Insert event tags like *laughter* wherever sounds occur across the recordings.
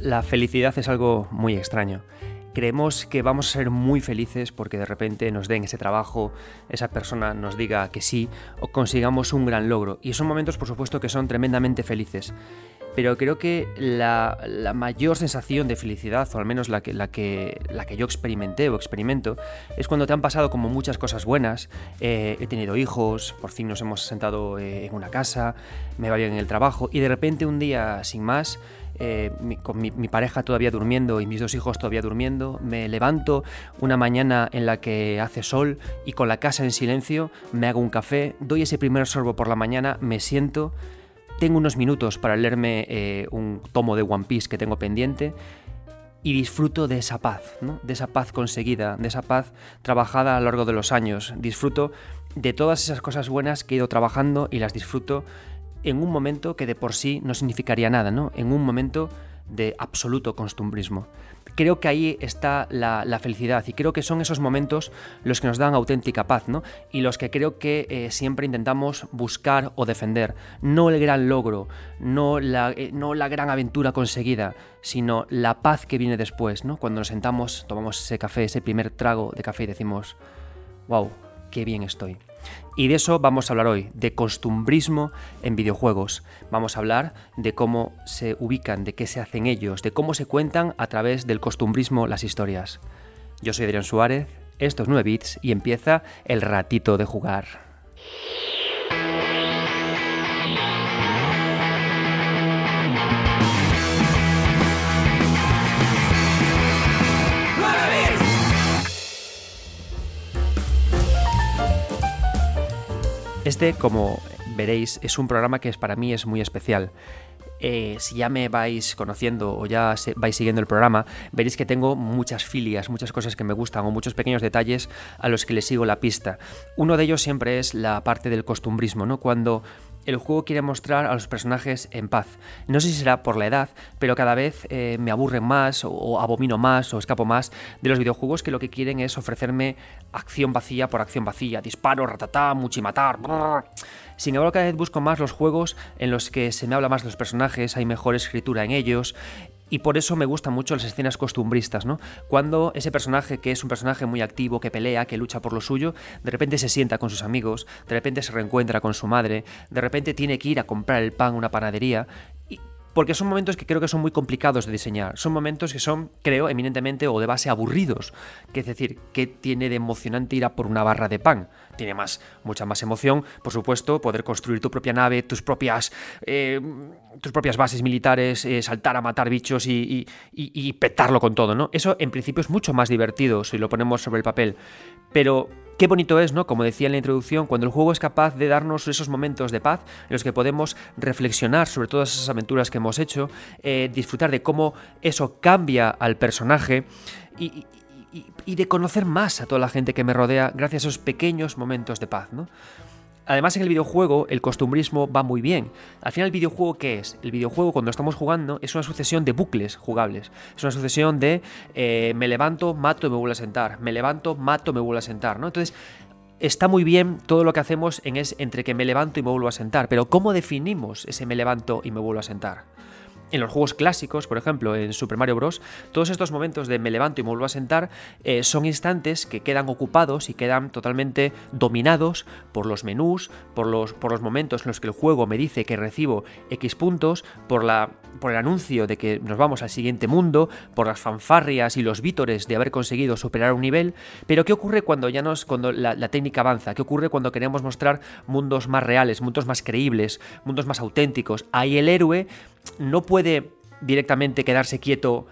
La felicidad es algo muy extraño. Creemos que vamos a ser muy felices porque de repente nos den ese trabajo, esa persona nos diga que sí o consigamos un gran logro. Y son momentos, por supuesto, que son tremendamente felices. Pero creo que la, mayor sensación de felicidad, o al menos la que, la, que, la que yo experimenté o experimento, es cuando te han pasado como muchas cosas buenas. Eh, he tenido hijos, por fin nos hemos sentado eh, en una casa, me va bien en el trabajo y de repente un día sin más eh, con mi, pareja todavía durmiendo y mis dos hijos todavía durmiendo, me levanto una mañana en la que hace sol y con la casa en silencio, me hago un café, doy ese primer sorbo por la mañana, me siento, tengo unos minutos para leerme eh, un tomo de One Piece que tengo pendiente y disfruto de esa paz, de esa paz conseguida, de esa paz trabajada a lo largo de los años. Disfruto de todas esas cosas buenas que he ido trabajando y las disfruto en un momento que de por sí no significaría nada, ¿no? En un momento de absoluto costumbrismo. Creo que ahí está la, felicidad y creo que son esos momentos los que nos dan auténtica paz, ¿no? Y los que creo que eh, siempre intentamos buscar o defender. No el gran logro, no la, eh, no la gran aventura conseguida, sino la paz que viene después, ¿no? Cuando nos sentamos, tomamos ese café, ese primer trago de café y decimos, wow, qué bien estoy. Y de eso vamos a hablar hoy, de costumbrismo en videojuegos. Vamos a hablar de cómo se ubican, de qué se hacen ellos, de cómo se cuentan a través del costumbrismo las historias. Yo soy Adrián Suárez, esto es 9 bits y empieza el ratito de jugar. Este, como veréis, es un programa que para mí es muy especial. Eh, si ya me vais conociendo o ya vais siguiendo el programa, veréis que tengo muchas filias, muchas cosas que me gustan o muchos pequeños detalles a los que le sigo la pista. Uno de ellos siempre es la parte del costumbrismo, ¿no? Cuando el juego quiere mostrar a los personajes en paz. No sé si será por la edad, pero cada vez eh, me aburren más o, abomino más o escapo más de los videojuegos que lo que quieren es ofrecerme acción vacía por acción vacía, disparo, ratatá, muchimatar. Sin embargo, cada vez busco más los juegos en los que se me habla más de los personajes, hay mejor escritura en ellos y por eso me gustan mucho las escenas costumbristas, ¿no? Cuando ese personaje, que es un personaje muy activo, que pelea, que lucha por lo suyo, de repente se sienta con sus amigos, de repente se reencuentra con su madre, de repente tiene que ir a comprar el pan a una panadería porque son momentos que creo que son muy complicados de diseñar. Son momentos que son, creo, eminentemente o de base aburridos. Que es decir, ¿qué tiene de emocionante ir a por una barra de pan? Tiene más, mucha más emoción, por supuesto, poder construir tu propia nave, tus propias, eh, tus propias bases militares, eh, saltar a matar bichos y, y petarlo con todo, ¿no? Eso en principio es mucho más divertido si lo ponemos sobre el papel. Pero Qué bonito es, ¿no? Como decía en la introducción, cuando el juego es capaz de darnos esos momentos de paz en los que podemos reflexionar sobre todas esas aventuras que hemos hecho, eh, disfrutar de cómo eso cambia al personaje y, y, de conocer más a toda la gente que me rodea gracias a esos pequeños momentos de paz, ¿no? Además, en el videojuego el costumbrismo va muy bien. Al final, ¿el videojuego qué es? El videojuego, cuando estamos jugando, es una sucesión de bucles jugables. Es una sucesión de eh, me levanto, mato y me vuelvo a sentar. Me levanto, mato, me vuelvo a sentar. ¿no? Entonces, está muy bien todo lo que hacemos en es entre que me levanto y me vuelvo a sentar. Pero, ¿cómo definimos ese me levanto y me vuelvo a sentar? En los juegos clásicos, por ejemplo, en Super Mario Bros., todos estos momentos de me levanto y me vuelvo a sentar eh, son instantes que quedan ocupados y quedan totalmente dominados por los menús, por los, por los momentos en los que el juego me dice que recibo X puntos, por, la, por el anuncio de que nos vamos al siguiente mundo, por las fanfarrias y los vítores de haber conseguido superar un nivel. Pero ¿qué ocurre cuando ya nos, cuando la, la técnica avanza? ¿Qué ocurre cuando queremos mostrar mundos más reales, mundos más creíbles, mundos más auténticos? Ahí el héroe no puede directamente quedarse quieto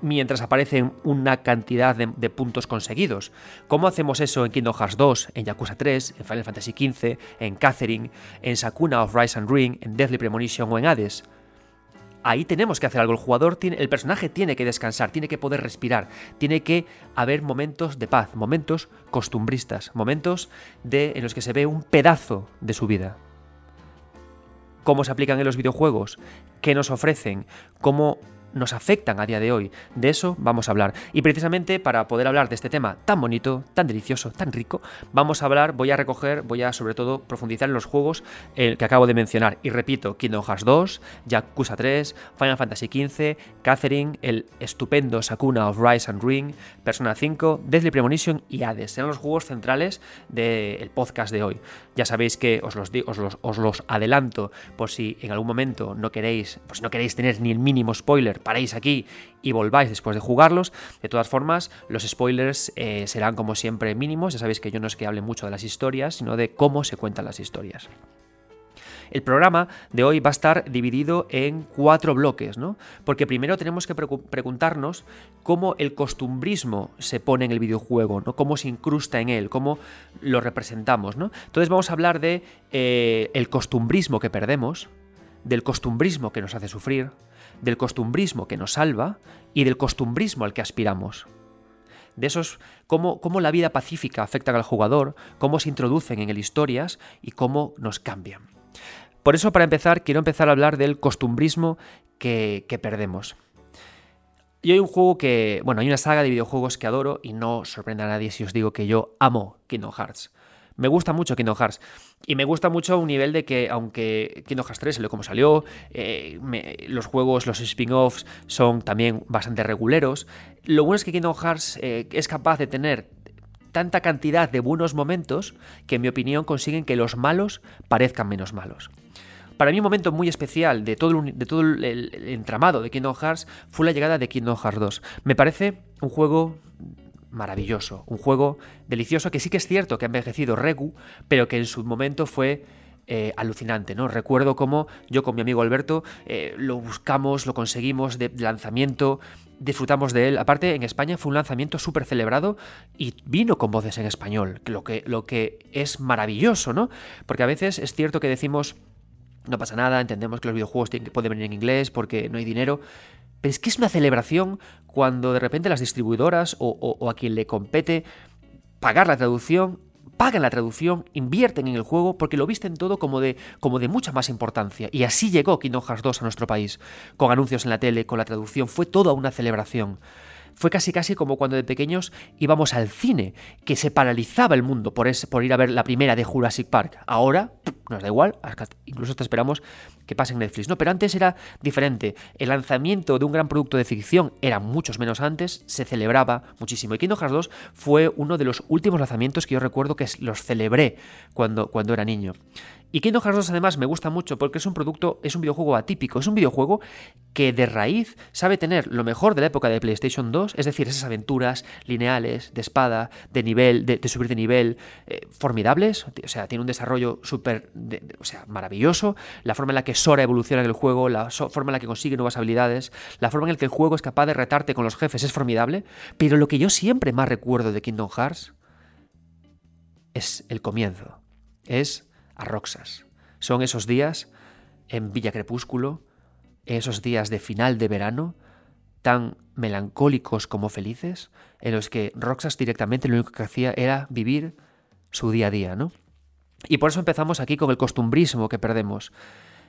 mientras aparecen una cantidad de, puntos conseguidos. ¿Cómo hacemos eso en Kingdom Hearts 2, en Yakuza 3, en Final Fantasy XV, en Catherine, en Sakuna of Rise and Ring, en Deathly Premonition o en Hades? Ahí tenemos que hacer algo. El jugador, tiene, el personaje tiene que descansar, tiene que poder respirar, tiene que haber momentos de paz, momentos costumbristas, momentos de, en los que se ve un pedazo de su vida cómo se aplican en los videojuegos, qué nos ofrecen, cómo nos afectan a día de hoy. De eso vamos a hablar. Y precisamente para poder hablar de este tema tan bonito, tan delicioso, tan rico, vamos a hablar, voy a recoger, voy a sobre todo profundizar en los juegos que acabo de mencionar. Y repito, Kingdom Hearts 2, Yakuza 3, Final Fantasy XV, Catherine, el estupendo Sakuna of Rise and Ring, Persona 5, Deadly Premonition y Hades. Serán los juegos centrales del podcast de hoy. Ya sabéis que os los, os los, os los adelanto por si en algún momento no queréis, pues no queréis tener ni el mínimo spoiler, paréis aquí y volváis después de jugarlos. De todas formas, los spoilers eh, serán como siempre mínimos. Ya sabéis que yo no es que hable mucho de las historias, sino de cómo se cuentan las historias. El programa de hoy va a estar dividido en cuatro bloques, ¿no? Porque primero tenemos que preguntarnos cómo el costumbrismo se pone en el videojuego, ¿no? Cómo se incrusta en él, cómo lo representamos, ¿no? Entonces vamos a hablar de eh, el costumbrismo que perdemos, del costumbrismo que nos hace sufrir, del costumbrismo que nos salva y del costumbrismo al que aspiramos. De esos, cómo, cómo la vida pacífica afecta al jugador, cómo se introducen en él historias y cómo nos cambian. Por eso, para empezar, quiero empezar a hablar del costumbrismo que, que perdemos. Y hay un juego que, bueno, hay una saga de videojuegos que adoro y no sorprenda a nadie si os digo que yo amo Kingdom Hearts. Me gusta mucho Kingdom Hearts. Y me gusta mucho un nivel de que, aunque Kingdom Hearts 3 salió como salió, eh, los juegos, los spin-offs son también bastante reguleros. Lo bueno es que Kingdom Hearts eh, es capaz de tener tanta cantidad de buenos momentos que, en mi opinión, consiguen que los malos parezcan menos malos. Para mí un momento muy especial de todo, el, de todo el, el, entramado de Kingdom Hearts fue la llegada de Kingdom Hearts 2. Me parece un juego maravilloso, un juego delicioso que sí que es cierto que ha envejecido Regu, pero que en su momento fue eh, alucinante, ¿no? Recuerdo cómo yo con mi amigo Alberto eh, lo buscamos, lo conseguimos de lanzamiento, disfrutamos de él. Aparte, en España fue un lanzamiento súper celebrado y vino con voces en español, lo que, lo que es maravilloso, ¿no? Porque a veces es cierto que decimos, no pasa nada, entendemos que los videojuegos pueden venir en inglés porque no hay dinero, pero es que es una celebración cuando de repente las distribuidoras o, a quien le compete pagar la traducción pagan la traducción, invierten en el juego porque lo visten todo como de, como de mucha más importancia. Y así llegó Kingdom Hearts 2 a nuestro país, con anuncios en la tele, con la traducción, fue toda una celebración. Fue casi casi como cuando de pequeños íbamos al cine, que se paralizaba el mundo por, por ir a ver la primera de Jurassic Park. Ahora nos da igual, incluso te esperamos que pase en Netflix. No, pero antes era diferente. El lanzamiento de un gran producto de ficción era muchos menos antes, se celebraba muchísimo. Y Kingdom Hearts 2 fue uno de los últimos lanzamientos que yo recuerdo que los celebré cuando, cuando era niño. Y Kingdom Hearts 2 además me gusta mucho porque es un producto, es un videojuego atípico, es un videojuego que de raíz sabe tener lo mejor de la época de PlayStation 2, es decir, esas aventuras lineales, de espada, de nivel, de, subir de nivel, eh, formidables, o sea, tiene un desarrollo súper, o sea, maravilloso, la forma en la que Sora evoluciona en el juego, la forma en la que consigue nuevas habilidades, la forma en la que el juego es capaz de retarte con los jefes es formidable, pero lo que yo siempre más recuerdo de Kingdom Hearts es el comienzo, es a Roxas. Son esos días en Villa Crepúsculo, esos días de final de verano, tan melancólicos como felices, en los que Roxas directamente lo único que hacía era vivir su día a día, ¿no? Y por eso empezamos aquí con el costumbrismo que perdemos.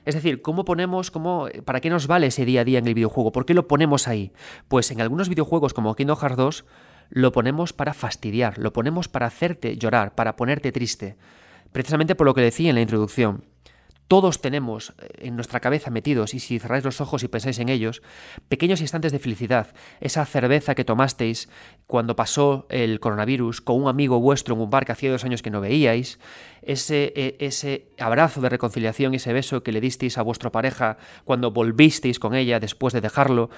Es decir, ¿cómo ponemos, cómo, para qué nos vale ese día a día en el videojuego? ¿Por qué lo ponemos ahí? Pues en algunos videojuegos como Kingdom Hearts 2 lo ponemos para fastidiar, lo ponemos para hacerte llorar, para ponerte triste precisamente por lo que decía en la introducción. Todos tenemos eh, en nuestra cabeza metidos, y si cerráis los ojos y pensáis en ellos, pequeños instantes de felicidad. Esa cerveza que tomasteis cuando pasó el coronavirus con un amigo vuestro en un bar que hacía dos años que no veíais. Ese, e, ese abrazo de reconciliación, ese beso que le disteis a vuestra pareja cuando volvisteis con ella después de dejarlo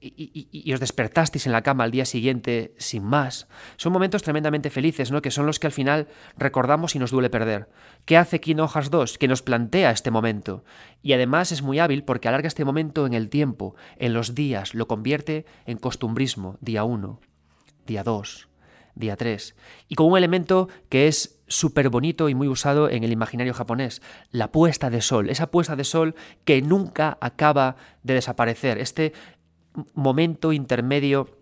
y, os despertasteis en la cama al día siguiente sin más. Son momentos tremendamente felices, ¿no? Que son los que al final recordamos y nos duele perder. ¿Qué hace Kino Hojas 2? Que nos plantea este momento. Y además es muy hábil porque alarga este momento en el tiempo, en los días, lo convierte en costumbrismo, día 1, día 2, día 3. Y con un elemento que es súper bonito y muy usado en el imaginario japonés, la puesta de sol, esa puesta de sol que nunca acaba de desaparecer, este momento intermedio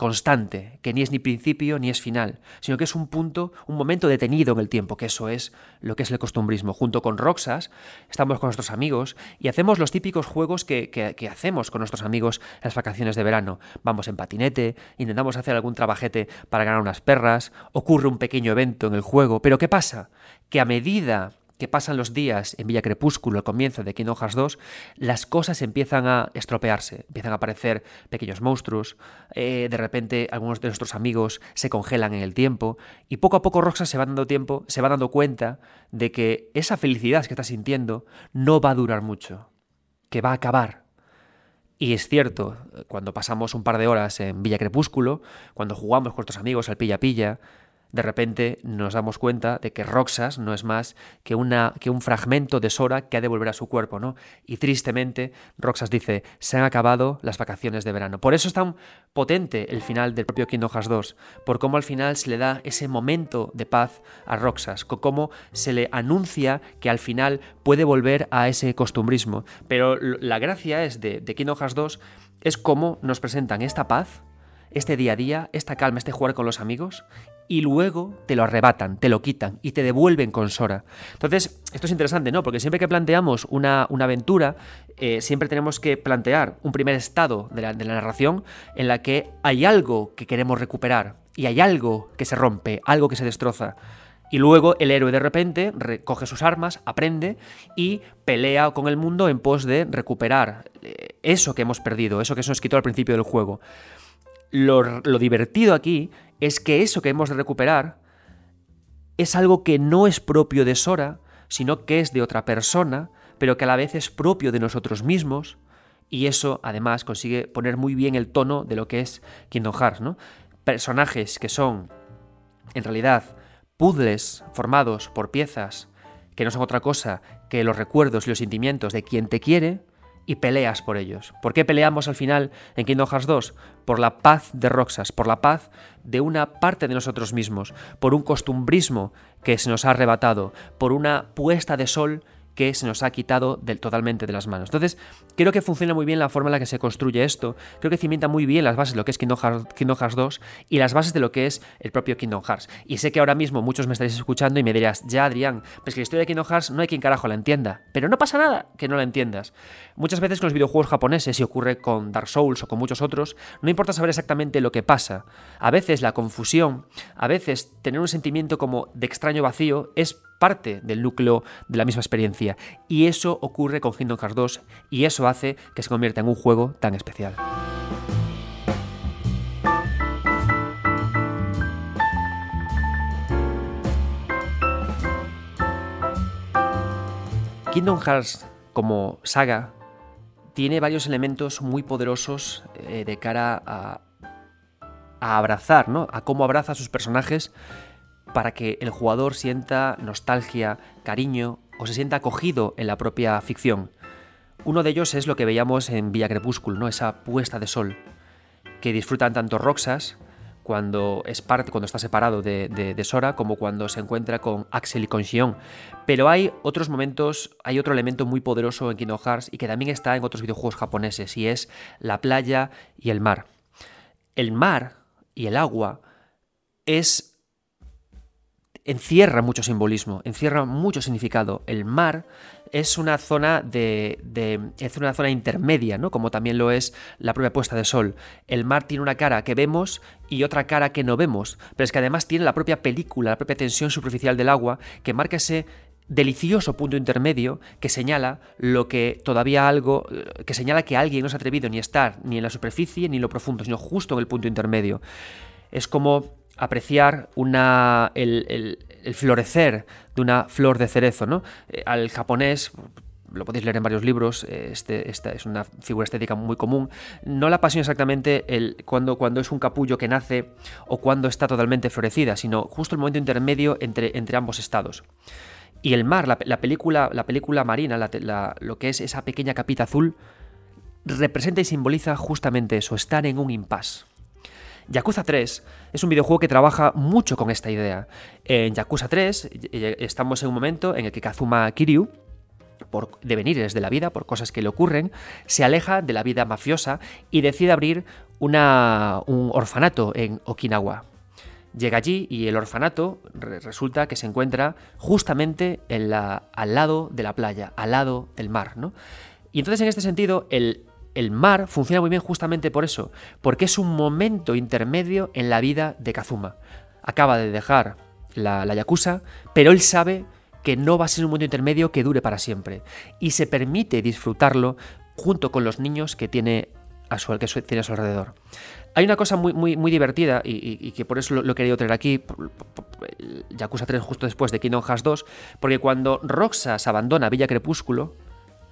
constante, que ni es ni principio ni es final, sino que es un punto, un momento detenido en el tiempo, que eso es lo que es el costumbrismo. Junto con Roxas, estamos con nuestros amigos y hacemos los típicos juegos que, que, hacemos con nuestros amigos en las vacaciones de verano. Vamos en patinete, intentamos hacer algún trabajete para ganar unas perras, ocurre un pequeño evento en el juego, pero ¿qué pasa? Que a medida que pasan los días en Villa Crepúsculo, al comienzo de Kingdom Hearts 2, las cosas empiezan a estropearse, empiezan a aparecer pequeños monstruos, eh, de repente algunos de nuestros amigos se congelan en el tiempo, y poco a poco Roxas se va dando tiempo, se va dando cuenta de que esa felicidad que está sintiendo no va a durar mucho, que va a acabar. Y es cierto, cuando pasamos un par de horas en Villa Crepúsculo, cuando jugamos con nuestros amigos al pilla-pilla, de repente nos damos cuenta de que Roxas no es más que, una, que un fragmento de Sora que ha de volver a su cuerpo, ¿no? Y tristemente, Roxas dice, se han acabado las vacaciones de verano. Por eso es tan potente el final del propio Kingdom Hearts 2, por cómo al final se le da ese momento de paz a Roxas, cómo se le anuncia que al final puede volver a ese costumbrismo. Pero la gracia es de, de Kingdom Hearts 2 es cómo nos presentan esta paz, este día a día, esta calma, este jugar con los amigos, y luego te lo arrebatan, te lo quitan y te devuelven con Sora. Entonces, esto es interesante, ¿no? Porque siempre que planteamos una, aventura, eh, siempre tenemos que plantear un primer estado de la, de la narración en la que hay algo que queremos recuperar y hay algo que se rompe, algo que se destroza. Y luego el héroe de repente recoge sus armas, aprende y pelea con el mundo en pos de recuperar eh, eso que hemos perdido, eso que se nos quitó al principio del juego. Lo, divertido aquí es que eso que hemos de recuperar es algo que no es propio de Sora, sino que es de otra persona, pero que a la vez es propio de nosotros mismos, y eso además consigue poner muy bien el tono de lo que es Kingdom Hearts, ¿no? Personajes que son, en realidad, puzzles formados por piezas que no son otra cosa que los recuerdos y los sentimientos de quien te quiere, y peleas por ellos. ¿Por qué peleamos al final en Kingdom Hearts 2? Por la paz de Roxas, por la paz de una parte de nosotros mismos, por un costumbrismo que se nos ha arrebatado, por una puesta de sol que se nos ha quitado del, totalmente de las manos. Entonces, creo que funciona muy bien la forma en la que se construye esto. Creo que cimienta muy bien las bases de lo que es Kingdom Hearts, 2 y las bases de lo que es el propio Kingdom Hearts. Y sé que ahora mismo muchos me estaréis escuchando y me dirás, ya Adrián, pues que la historia de Kingdom Hearts no hay quien carajo la entienda. Pero no pasa nada que no la entiendas. Muchas veces con los videojuegos japoneses, y ocurre con Dark Souls o con muchos otros, no importa saber exactamente lo que pasa. A veces la confusión, a veces tener un sentimiento como de extraño vacío es parte del núcleo de la misma experiencia. Y eso ocurre con Kingdom Hearts 2 y eso hace que se convierta en un juego tan especial. Kingdom Hearts como saga tiene varios elementos muy poderosos eh, de cara a, a abrazar, ¿no? A cómo abraza a sus personajes para que el jugador sienta nostalgia, cariño o se sienta acogido en la propia ficción. Uno de ellos es lo que veíamos en Villa Crepúsculo, ¿no? esa puesta de sol, que disfrutan tanto Roxas cuando es parte, cuando está separado de, Sora, como cuando se encuentra con Axel y con Xion. Pero hay otros momentos, hay otro elemento muy poderoso en Kingdom Hearts y que también está en otros videojuegos japoneses, y es la playa y el mar. El mar y el agua es encierra mucho simbolismo, encierra mucho significado. El mar es una zona de, es una zona intermedia, ¿no? Como también lo es la propia puesta de sol. El mar tiene una cara que vemos y otra cara que no vemos, pero es que además tiene la propia película, la propia tensión superficial del agua que marca ese delicioso punto intermedio que señala lo que todavía algo que señala que alguien no se ha atrevido ni a estar ni en la superficie ni en lo profundo, sino justo en el punto intermedio. Es como apreciar una, el, florecer de una flor de cerezo. ¿no? Eh, al japonés, lo podéis leer en varios libros, eh, este, esta es una figura estética muy común, no la apasiona exactamente el, cuando, cuando es un capullo que nace o cuando está totalmente florecida, sino justo el momento intermedio entre, entre ambos estados. Y el mar, la, película, la película marina, lo que es esa pequeña capita azul, representa y simboliza justamente eso, estar en un impasse. Yakuza 3 es un videojuego que trabaja mucho con esta idea. En Yakuza 3 estamos en un momento en el que Kazuma Kiryu por devenires de la vida, por cosas que le ocurren, se aleja de la vida mafiosa y decide abrir un orfanato en Okinawa. Llega allí y el orfanato resulta que se encuentra justamente al lado de la playa, al lado del mar. ¿no? Y entonces en este sentido el, el mar funciona muy bien justamente por eso, porque es un momento intermedio en la vida de Kazuma. Acaba de dejar la, la Yakuza, pero él sabe que no va a ser un momento intermedio que dure para siempre. Y se permite disfrutarlo junto con los niños que tiene a su, que a su alrededor. Hay una cosa muy, muy, muy divertida y, que por eso lo, he querido traer aquí, Yakuza 3 justo después de Kingdom Hearts 2, porque cuando Roxas abandona Villa Crepúsculo,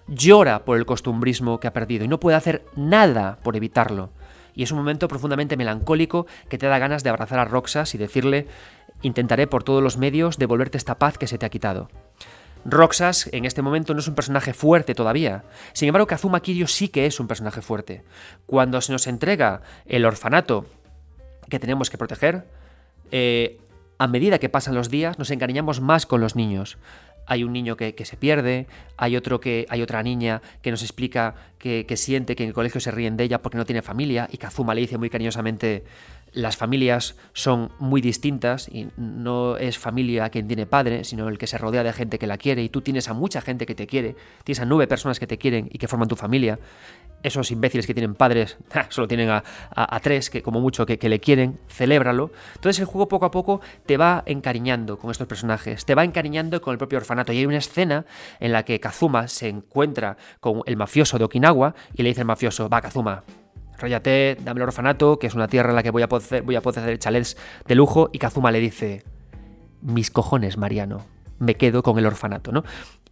llora por el costumbrismo que ha perdido y no puede hacer nada por evitarlo. Y es un momento profundamente melancólico que te da ganas de abrazar a Roxas y decirle, intentaré por todos los medios devolverte esta paz que se te ha quitado. Roxas en este momento no es un personaje fuerte todavía. Sin embargo, Kazuma Kiryu sí que es un personaje fuerte. Cuando se nos entrega el orfanato que tenemos que proteger, eh, a medida que pasan los días nos encariñamos más con los niños. Hay un niño que, se pierde, hay otro que hay otra niña que nos explica que, que, siente que en el colegio se ríen de ella porque no tiene familia y Kazuma le dice muy cariñosamente las familias son muy distintas y no es familia quien tiene padre, sino el que se rodea de gente que la quiere y tú tienes a mucha gente que te quiere, tienes a nueve personas que te quieren y que forman tu familia. Esos imbéciles que tienen padres *laughs* solo tienen a, tres, que como mucho que, le quieren, celébralo. Entonces el juego poco a poco te va encariñando con estos personajes, te va encariñando con el propio orfanato. Y hay una escena en la que Kazuma se encuentra con el mafioso de Okinawa y le dice al mafioso, va Kazuma, Róllate, dame el orfanato, que es una tierra en la que voy a poder, voy a poder hacer chalets de lujo. Y Kazuma le dice, mis cojones, Mariano, me quedo con el orfanato, ¿no?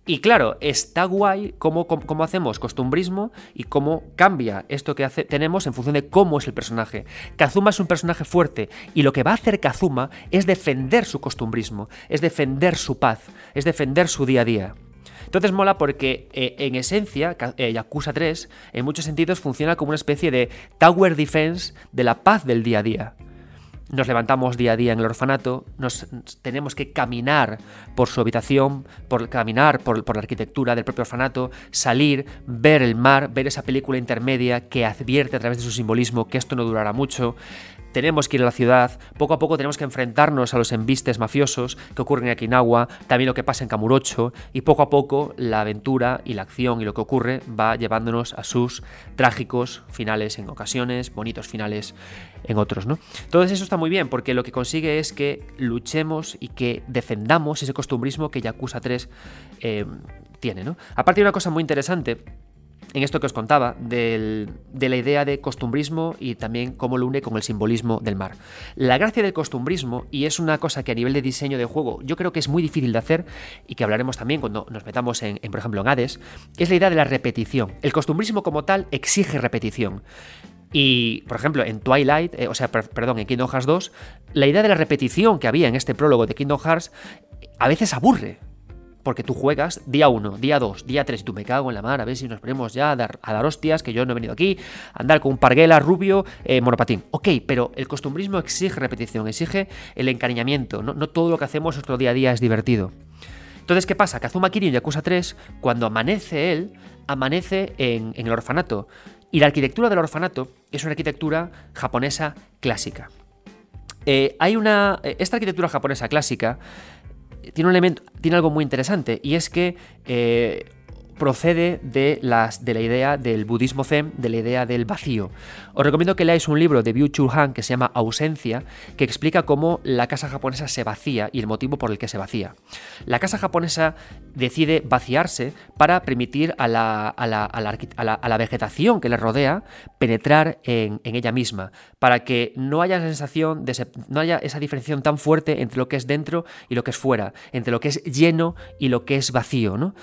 Y claro, está guay cómo, cómo, hacemos costumbrismo y cómo cambia esto que tenemos en función de cómo es el personaje. Kazuma es un personaje fuerte y lo que va a hacer Kazuma es defender su costumbrismo, es defender su paz, es defender su día a día. Entonces mola porque eh, en esencia eh, Yakuza 3 en muchos sentidos funciona como una especie de tower defense de la paz del día a día. Nos levantamos día a día en el orfanato, nos tenemos que caminar por su habitación, por caminar por, la arquitectura del propio orfanato, salir, ver el mar, ver esa película intermedia que advierte a través de su simbolismo que esto no durará mucho, tenemos que ir a la ciudad, poco a poco tenemos que enfrentarnos a los embistes mafiosos que ocurren en Okinawa, también lo que pasa en Kamurocho, y poco a poco la aventura y la acción y lo que ocurre va llevándonos a sus trágicos finales en ocasiones, bonitos finales en otros, ¿no? Todo eso está muy bien porque lo que consigue es que luchemos y que defendamos ese costumbrismo que Yakuza 3 eh, tiene, ¿no? Aparte de una cosa muy interesante en esto que os contaba, de la idea de costumbrismo y también cómo lo une con el simbolismo del mar. La gracia del costumbrismo, y es una cosa que a nivel de diseño de juego yo creo que es muy difícil de hacer y que hablaremos también cuando nos metamos en, por ejemplo, en Hades, es la idea de la repetición. El costumbrismo como tal exige repetición. Y, por ejemplo, en Twilight, eh, o sea, perdón, en Kingdom Hearts 2, la idea de la repetición que había en este prólogo de Kingdom Hearts a veces aburre porque tú juegas día 1, día 2, día 3, y tú me cago en la mar, a ver si nos ponemos ya a dar, a dar hostias, que yo no he venido aquí, a andar con un parguela rubio, eh, monopatín. Ok, pero el costumbrismo exige repetición, exige el encariñamiento, ¿no? no todo lo que hacemos nuestro día a día es divertido. Entonces, ¿qué pasa? Kazuma Kiryu en Yakuza 3, cuando amanece él, amanece en, el orfanato. Y la arquitectura del orfanato es una arquitectura japonesa clásica. Eh, hay una. Eh, esta arquitectura japonesa clásica tiene un elemento, tiene algo muy interesante y es que eh, procede de, de la idea del budismo zen, de la idea del vacío. Os recomiendo que leáis un libro de Byung-Chul Han que se llama Ausencia, que explica cómo la casa japonesa se vacía y el motivo por el que se vacía. La casa japonesa decide vaciarse para permitir a la, a la, a la, vegetación que le rodea penetrar en, en, ella misma, para que no haya sensación de no haya esa diferenciación tan fuerte entre lo que es dentro y lo que es fuera, entre lo que es lleno y lo que es vacío, ¿no?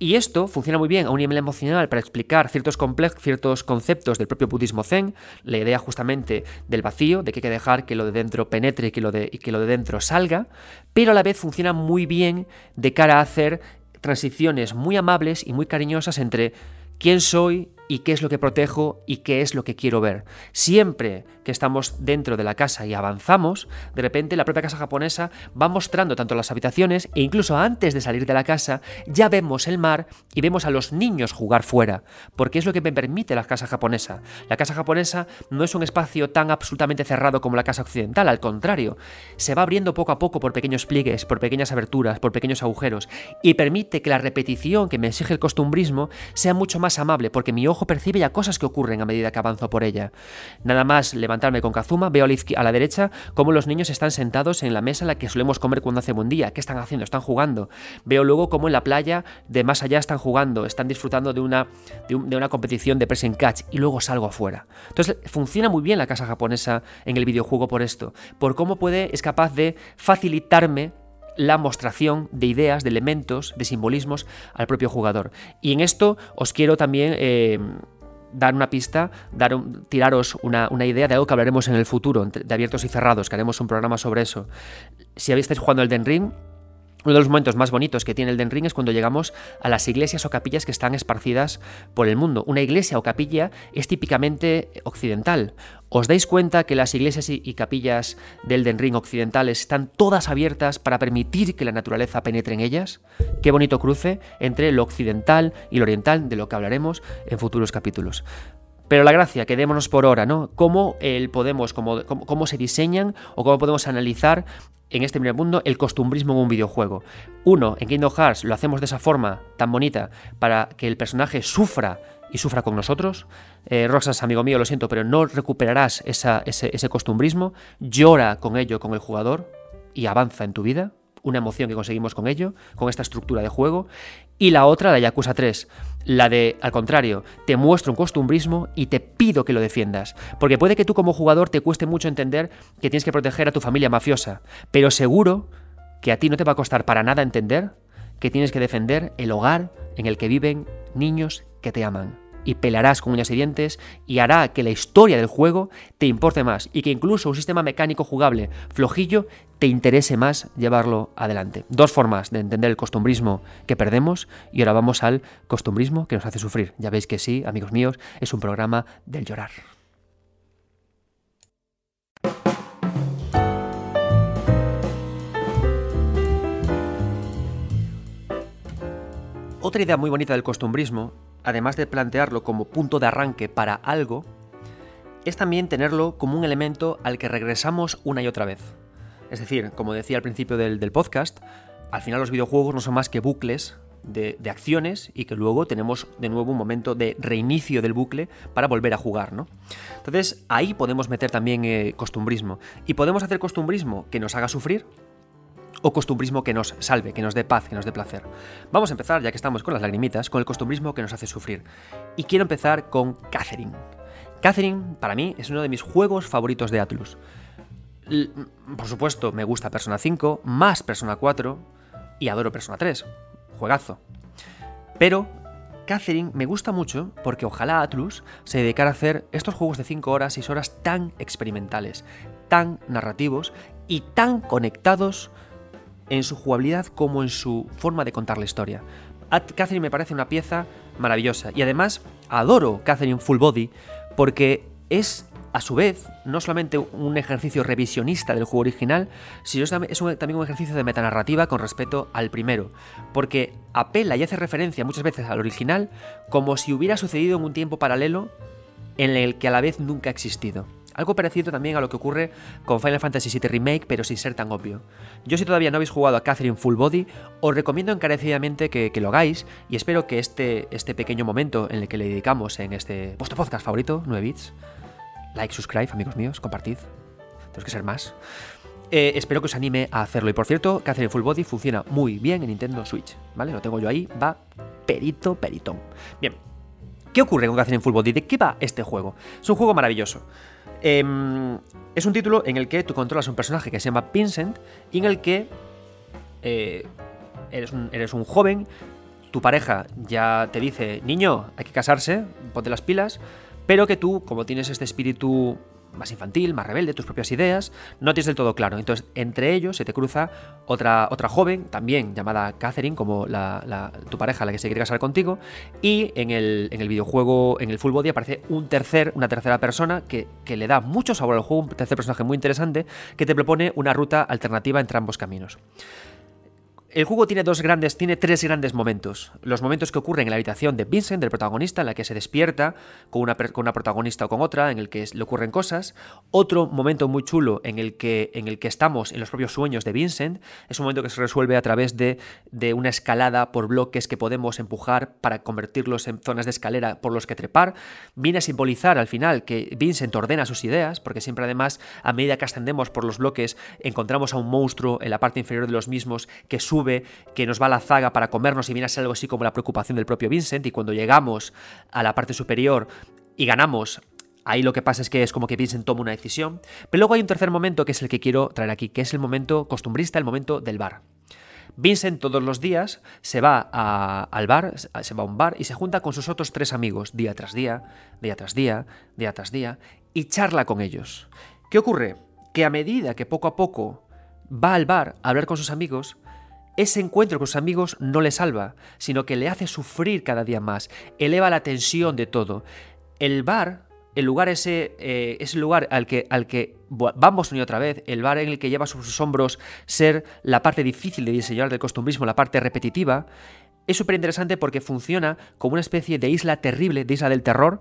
Y esto funciona muy bien a un nivel emocional para explicar ciertos, ciertos conceptos del propio budismo zen, la idea justamente del vacío, de que hay que dejar que lo de dentro penetre y que lo de, y que lo de dentro salga, pero a la vez funciona muy bien de cara a hacer transiciones muy amables y muy cariñosas entre quién soy y qué es lo que protejo y qué es lo que quiero ver. Siempre que estamos dentro de la casa y avanzamos, de repente la propia casa japonesa va mostrando tanto las habitaciones e incluso antes de salir de la casa ya vemos el mar y vemos a los niños jugar fuera, porque es lo que me permite la casa japonesa. La casa japonesa no es un espacio tan absolutamente cerrado como la casa occidental, al contrario, se va abriendo poco a poco por pequeños pliegues, por pequeñas aberturas, por pequeños agujeros y permite que la repetición que me exige el costumbrismo sea mucho más amable, porque mi ojo percibe ya cosas que ocurren a medida que avanzo por ella. Nada más levantarme con Kazuma, veo a la, derecha cómo los niños están sentados en la mesa en la que solemos comer cuando hace buen día. ¿Qué están haciendo? Están jugando. Veo luego cómo en la playa de más allá están jugando, están disfrutando de una, de, una competición de pressing catch y luego salgo afuera. Entonces funciona muy bien la casa japonesa en el videojuego por esto, por cómo puede, es capaz de facilitarme la mostración de ideas, de elementos, de simbolismos al propio jugador. Y en esto os quiero también eh, dar una pista, dar tiraros una, idea de algo que hablaremos en el futuro, de abiertos y cerrados, que haremos un programa sobre eso. Si habéis jugando el Den uno de los momentos más bonitos que tiene el Den Ring es cuando llegamos a las iglesias o capillas que están esparcidas por el mundo. Una iglesia o capilla es típicamente occidental. ¿Os dais cuenta que las iglesias y capillas del Den Ring occidentales están todas abiertas para permitir que la naturaleza penetre en ellas? Qué bonito cruce entre lo occidental y lo oriental, de lo que hablaremos en futuros capítulos. Pero la gracia, quedémonos por ahora, ¿no? Cómo el podemos, cómo, cómo, se diseñan o cómo podemos analizar en este primer mundo el costumbrismo en un videojuego. Uno, en Kingdom Hearts lo hacemos de esa forma tan bonita para que el personaje sufra y sufra con nosotros. Eh, Roxas, amigo mío, lo siento, pero no recuperarás ese, ese costumbrismo. Llora con ello con el jugador y avanza en tu vida una emoción que conseguimos con ello, con esta estructura de juego, y la otra, la Yakuza 3, la de, al contrario, te muestro un costumbrismo y te pido que lo defiendas, porque puede que tú como jugador te cueste mucho entender que tienes que proteger a tu familia mafiosa, pero seguro que a ti no te va a costar para nada entender que tienes que defender el hogar en el que viven niños que te aman y pelearás con uñas y dientes y hará que la historia del juego te importe más y que incluso un sistema mecánico jugable flojillo te interese más llevarlo adelante. Dos formas de entender el costumbrismo que perdemos y ahora vamos al costumbrismo que nos hace sufrir. Ya veis que sí, amigos míos, es un programa del llorar. Otra idea muy bonita del costumbrismo además de plantearlo como punto de arranque para algo, es también tenerlo como un elemento al que regresamos una y otra vez. Es decir, como decía al principio del, podcast, al final los videojuegos no son más que bucles de, acciones y que luego tenemos de nuevo un momento de reinicio del bucle para volver a jugar, ¿no? Entonces ahí podemos meter también eh, costumbrismo. Y podemos hacer costumbrismo que nos haga sufrir, o costumbrismo que nos salve, que nos dé paz, que nos dé placer. Vamos a empezar, ya que estamos con las lagrimitas, con el costumbrismo que nos hace sufrir. Y quiero empezar con Catherine. Catherine, para mí, es uno de mis juegos favoritos de Atlus. por supuesto, me gusta Persona 5, más Persona 4 y adoro Persona 3. Juegazo. Pero Catherine me gusta mucho porque ojalá Atlus se dedicara a hacer estos juegos de 5 horas, 6 horas tan experimentales, tan narrativos y tan conectados en su jugabilidad como en su forma de contar la historia. Catherine me parece una pieza maravillosa y además adoro Catherine Full Body porque es a su vez no solamente un ejercicio revisionista del juego original, sino es también un ejercicio de metanarrativa con respecto al primero, porque apela y hace referencia muchas veces al original como si hubiera sucedido en un tiempo paralelo en el que a la vez nunca ha existido. Algo parecido también a lo que ocurre con Final Fantasy VII Remake, pero sin ser tan obvio. Yo si todavía no habéis jugado a Catherine Full Body, os recomiendo encarecidamente que, lo hagáis y espero que este, este pequeño momento en el que le dedicamos en este vuestro podcast favorito, 9 bits, like, subscribe, amigos míos, compartid, tenemos que ser más. Eh, espero que os anime a hacerlo. Y por cierto, Catherine Full Body funciona muy bien en Nintendo Switch, ¿vale? Lo tengo yo ahí, va perito, peritón. Bien, ¿qué ocurre con Catherine Full Body? ¿De qué va este juego? Es un juego maravilloso. Em, es un título en el que tú controlas un personaje que se llama Vincent y en el que eh, eres, un, eres, un, joven, tu pareja ya te dice, niño, hay que casarse, ponte las pilas, pero que tú, como tienes este espíritu más infantil, más rebelde, tus propias ideas, no tienes del todo claro. Entonces, entre ellos se te cruza otra, otra joven, también llamada Catherine, como tu pareja, la que se quiere casar contigo, y en el, en el videojuego, en el Full Body, aparece un tercer, una tercera persona que, que le da mucho sabor al juego, un tercer personaje muy interesante, que te propone una ruta alternativa entre ambos caminos. El juego tiene dos grandes, tiene tres grandes momentos. Los momentos que ocurren en la habitación de Vincent, del protagonista, en la que se despierta con una, protagonista o con otra, en el que le ocurren cosas. Otro momento muy chulo en el, que, en el que estamos en los propios sueños de Vincent. Es un momento que se resuelve a través de, de una escalada por bloques que podemos empujar para convertirlos en zonas de escalera por los que trepar. Viene a simbolizar al final que Vincent ordena sus ideas, porque siempre además, a medida que ascendemos por los bloques, encontramos a un monstruo en la parte inferior de los mismos que sube que nos va a la zaga para comernos y viene a ser algo así como la preocupación del propio Vincent y cuando llegamos a la parte superior y ganamos Ahí lo que pasa es que es como que Vincent toma una decisión. Pero luego hay un tercer momento que es el que quiero traer aquí, que es el momento costumbrista, el momento del bar. Vincent todos los días se va al bar, se va a un bar y se junta con sus otros tres amigos día tras día, día tras día, día tras día, y charla con ellos. ¿Qué ocurre? Que a medida que poco a poco va al bar a hablar con sus amigos, ese encuentro con sus amigos no le salva, sino que le hace sufrir cada día más, eleva la tensión de todo. El bar, el lugar ese, eh, ese lugar al que, al que vamos y otra vez, el bar en el que lleva sobre sus hombros ser la parte difícil de diseñar del costumbrismo, la parte repetitiva, es súper interesante porque funciona como una especie de isla terrible, de isla del terror,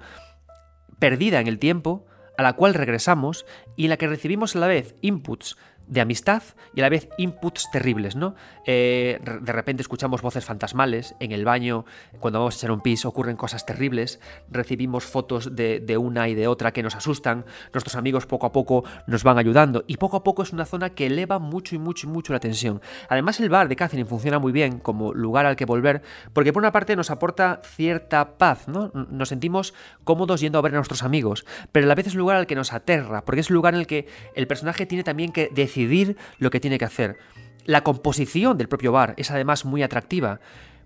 perdida en el tiempo, a la cual regresamos y en la que recibimos a la vez inputs de amistad y a la vez inputs terribles, ¿no? Eh, de repente escuchamos voces fantasmales, en el baño, cuando vamos a echar un pis, ocurren cosas terribles, recibimos fotos de, una y de otra que nos asustan, nuestros amigos poco a poco nos van ayudando, y poco a poco es una zona que eleva mucho y mucho y mucho la tensión. Además, el bar de Catherine funciona muy bien como lugar al que volver, porque por una parte nos aporta cierta paz, ¿no? Nos sentimos cómodos yendo a ver a nuestros amigos, pero a la vez es un lugar al que nos aterra, porque es un lugar en el que el personaje tiene también que decidir decidir lo que tiene que hacer. La composición del propio bar es además muy atractiva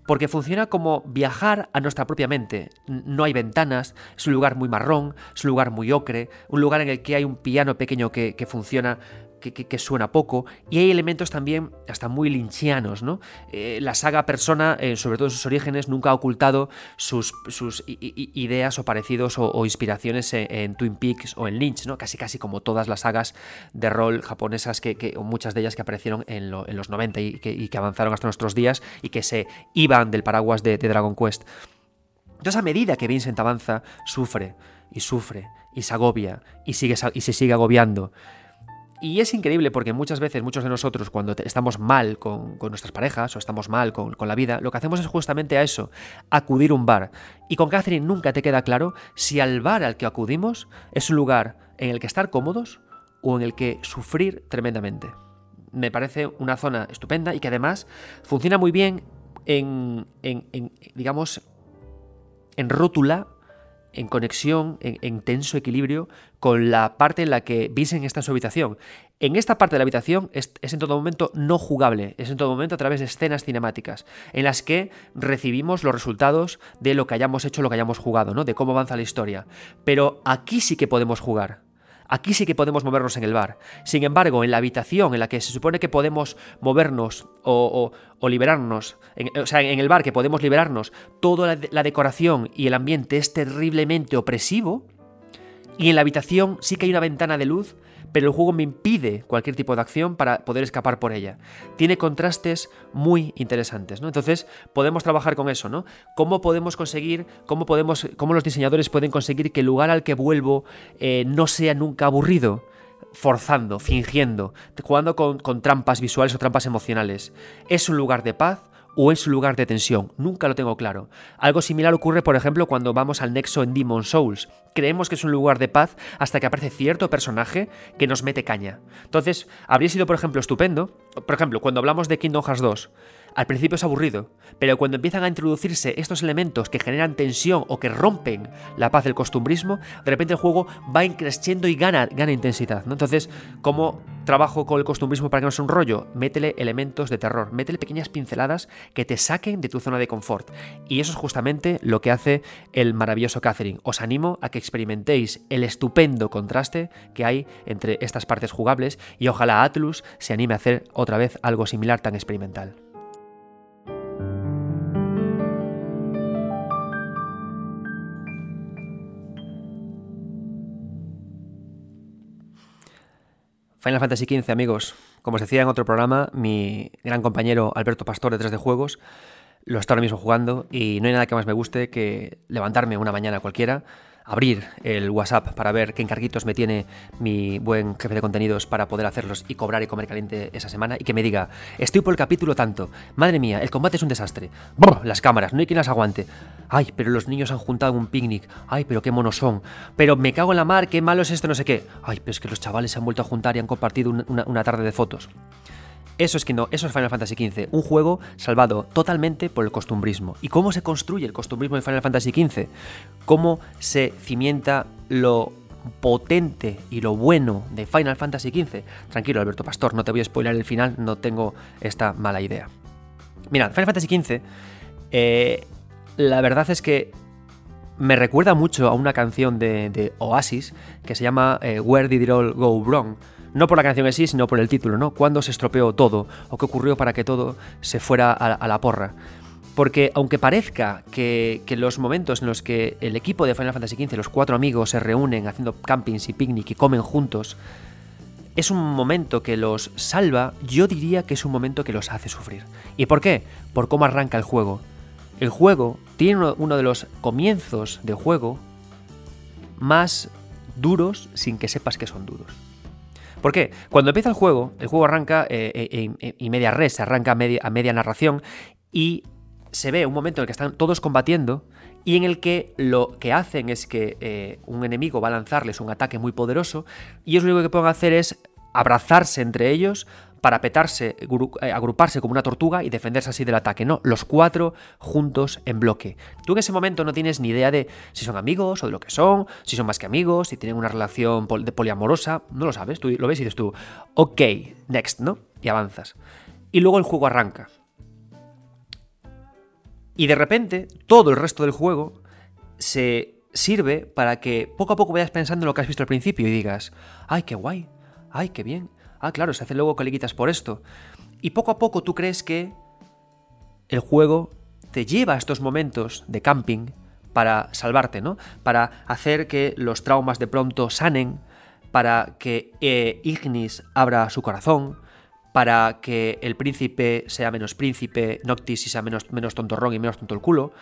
porque funciona como viajar a nuestra propia mente. No hay ventanas, es un lugar muy marrón, es un lugar muy ocre, un lugar en el que hay un piano pequeño que, que funciona que, suena poco, y hay elementos también hasta muy lynchianos, ¿no? Eh, la saga Persona, eh, sobre todo en sus orígenes, nunca ha ocultado sus, sus ideas o parecidos o, inspiraciones en, Twin Peaks o en Lynch, ¿no? Casi casi como todas las sagas de rol japonesas, que, o muchas de ellas que aparecieron en, los 90 y que, avanzaron hasta nuestros días y que se iban del paraguas de, de Dragon Quest. Entonces, a medida que Vincent avanza, sufre y sufre y se agobia y, sigue, y se sigue agobiando. Y es increíble porque muchas veces, muchos de nosotros, cuando estamos mal con, nuestras parejas o estamos mal con, la vida, lo que hacemos es justamente a eso, acudir a un bar. Y con Catherine nunca te queda claro si al bar al que acudimos es un lugar en el que estar cómodos o en el que sufrir tremendamente. Me parece una zona estupenda y que además funciona muy bien en, en digamos, en rótula en conexión, en, tenso equilibrio con la parte en la que Vincent está en su habitación. En esta parte de la habitación es, en todo momento no jugable, es en todo momento a través de escenas cinemáticas, en las que recibimos los resultados de lo que hayamos hecho, lo que hayamos jugado, ¿no? de cómo avanza la historia. Pero aquí sí que podemos jugar. Aquí sí que podemos movernos en el bar. Sin embargo, en la habitación en la que se supone que podemos movernos o, liberarnos, o sea, en el bar que podemos liberarnos, toda la decoración y el ambiente es terriblemente opresivo. Y en la habitación sí que hay una ventana de luz pero el juego me impide cualquier tipo de acción para poder escapar por ella. Tiene contrastes muy interesantes, ¿no? Entonces, podemos trabajar con eso, ¿no? ¿Cómo podemos conseguir, cómo podemos, cómo los diseñadores pueden conseguir que el lugar al que vuelvo eh, no sea nunca aburrido? forzando, fingiendo, jugando con, con trampas visuales o trampas emocionales. Es un lugar de paz, o es un lugar de tensión. Nunca lo tengo claro. Algo similar ocurre, por ejemplo, cuando vamos al nexo en Demon Souls. Creemos que es un lugar de paz hasta que aparece cierto personaje que nos mete caña. Entonces, habría sido, por ejemplo, estupendo. Por ejemplo, cuando hablamos de Kingdom Hearts 2, Al principio es aburrido, pero cuando empiezan a introducirse estos elementos que generan tensión o que rompen la paz del costumbrismo, de repente el juego va increciendo y gana, gana intensidad. ¿no? Entonces, ¿cómo trabajo con el costumbrismo para que no sea un rollo? Métele elementos de terror, métele pequeñas pinceladas que te saquen de tu zona de confort. Y eso es justamente lo que hace el maravilloso Catherine. Os animo a que experimentéis el estupendo contraste que hay entre estas partes jugables y ojalá Atlus se anime a hacer otra vez algo similar tan experimental. Final Fantasy XV, amigos. Como os decía en otro programa, mi gran compañero Alberto Pastor de 3 de Juegos lo está ahora mismo jugando y no hay nada que más me guste que levantarme una mañana cualquiera abrir el WhatsApp para ver qué encarguitos me tiene mi buen jefe de contenidos para poder hacerlos y cobrar y comer caliente esa semana y que me diga, estoy por el capítulo tanto, madre mía, el combate es un desastre, las cámaras, no hay quien las aguante, ay, pero los niños han juntado un picnic, ay, pero qué monos son, pero me cago en la mar, qué malo es esto, no sé qué, ay, pero es que los chavales se han vuelto a juntar y han compartido una tarde de fotos. Eso es, que no, eso es Final Fantasy XV, un juego salvado totalmente por el costumbrismo. ¿Y cómo se construye el costumbrismo de Final Fantasy XV? ¿Cómo se cimienta lo potente y lo bueno de Final Fantasy XV? Tranquilo, Alberto Pastor, no te voy a spoiler el final, no tengo esta mala idea. Mira, Final Fantasy XV, eh, la verdad es que me recuerda mucho a una canción de, Oasis que se llama eh, Where Did It All Go Wrong? No por la canción en sí, sino por el título, ¿no? ¿Cuándo se estropeó todo? ¿O qué ocurrió para que todo se fuera a, la porra? Porque aunque parezca que, los momentos en los que el equipo de Final Fantasy XV, los cuatro amigos, se reúnen haciendo campings y picnic y comen juntos, es un momento que los salva, yo diría que es un momento que los hace sufrir. ¿Y por qué? Por cómo arranca el juego. El juego tiene uno de los comienzos de juego más duros sin que sepas que son duros. ¿Por qué? Cuando empieza el juego, el juego arranca eh, eh, y media res, arranca a media, narración y se ve un momento en el que están todos combatiendo y en el que lo que hacen es que eh, un enemigo va a lanzarles un ataque muy poderoso y ellos lo único que pueden hacer es abrazarse entre ellos para petarse, eh, agruparse como una tortuga y defenderse así del ataque. No, los cuatro juntos en bloque. Tú en ese momento no tienes ni idea de si son amigos o de lo que son, si son más que amigos, si tienen una relación de poliamorosa, no lo sabes, tú lo ves y dices tú, ok, next, ¿no? Y avanzas. Y luego el juego arranca. Y de repente, todo el resto del juego se sirve para que poco a poco vayas pensando en lo que has visto al principio y digas, ay, qué guay, ay, qué bien, ah, claro, se hace luego quitas por esto. Y poco a poco tú crees que el juego te lleva a estos momentos de camping para salvarte, ¿no? Para hacer que los traumas de pronto sanen, para que eh, Ignis abra su corazón, para que el príncipe sea menos príncipe, Noctis y sea menos, menos tontorrón y menos tonto el culo.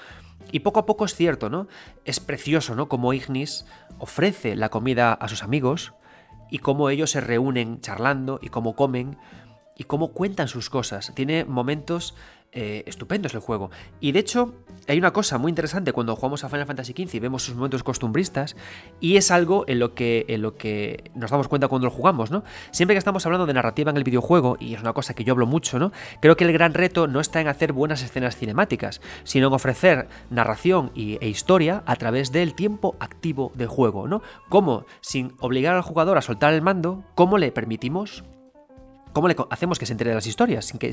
Y poco a poco es cierto, ¿no? Es precioso, ¿no? Como Ignis ofrece la comida a sus amigos, y cómo ellos se reúnen charlando y cómo comen y cómo cuentan sus cosas. Tiene momentos eh, estupendos el juego. Y de hecho, hay una cosa muy interesante cuando jugamos a Final Fantasy XV y vemos sus momentos costumbristas, y es algo en lo que, en lo que nos damos cuenta cuando lo jugamos, ¿no? Siempre que estamos hablando de narrativa en el videojuego, y es una cosa que yo hablo mucho, ¿no? Creo que el gran reto no está en hacer buenas escenas cinemáticas, sino en ofrecer narración e historia a través del tiempo activo de juego, ¿no? Cómo, sin obligar al jugador a soltar el mando, cómo le permitimos ¿Cómo le hacemos que se entere de las historias? Sin que,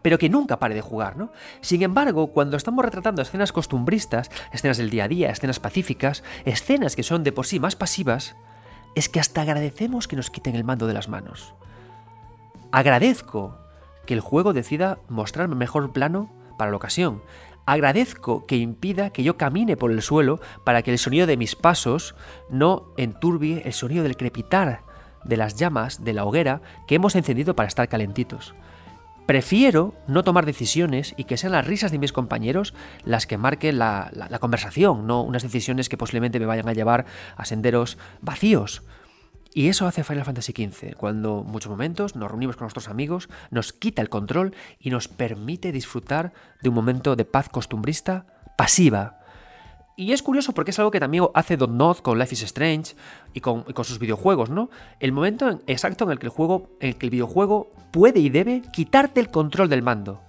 pero que nunca pare de jugar, ¿no? Sin embargo, cuando estamos retratando escenas costumbristas, escenas del día a día, escenas pacíficas, escenas que son de por sí más pasivas, es que hasta agradecemos que nos quiten el mando de las manos. Agradezco que el juego decida mostrarme mejor plano para la ocasión. Agradezco que impida que yo camine por el suelo para que el sonido de mis pasos no enturbie el sonido del crepitar de las llamas de la hoguera que hemos encendido para estar calentitos. Prefiero no tomar decisiones y que sean las risas de mis compañeros las que marquen la, conversación, no unas decisiones que posiblemente me vayan a llevar a senderos vacíos. Y eso hace Final Fantasy XV, cuando en muchos momentos nos reunimos con nuestros amigos, nos quita el control y nos permite disfrutar de un momento de paz costumbrista pasiva, y es curioso porque es algo que también hace Don Not con Life is Strange y con, sus videojuegos, ¿no? El momento exacto en el que el juego, en el que el videojuego puede y debe quitarte el control del mando.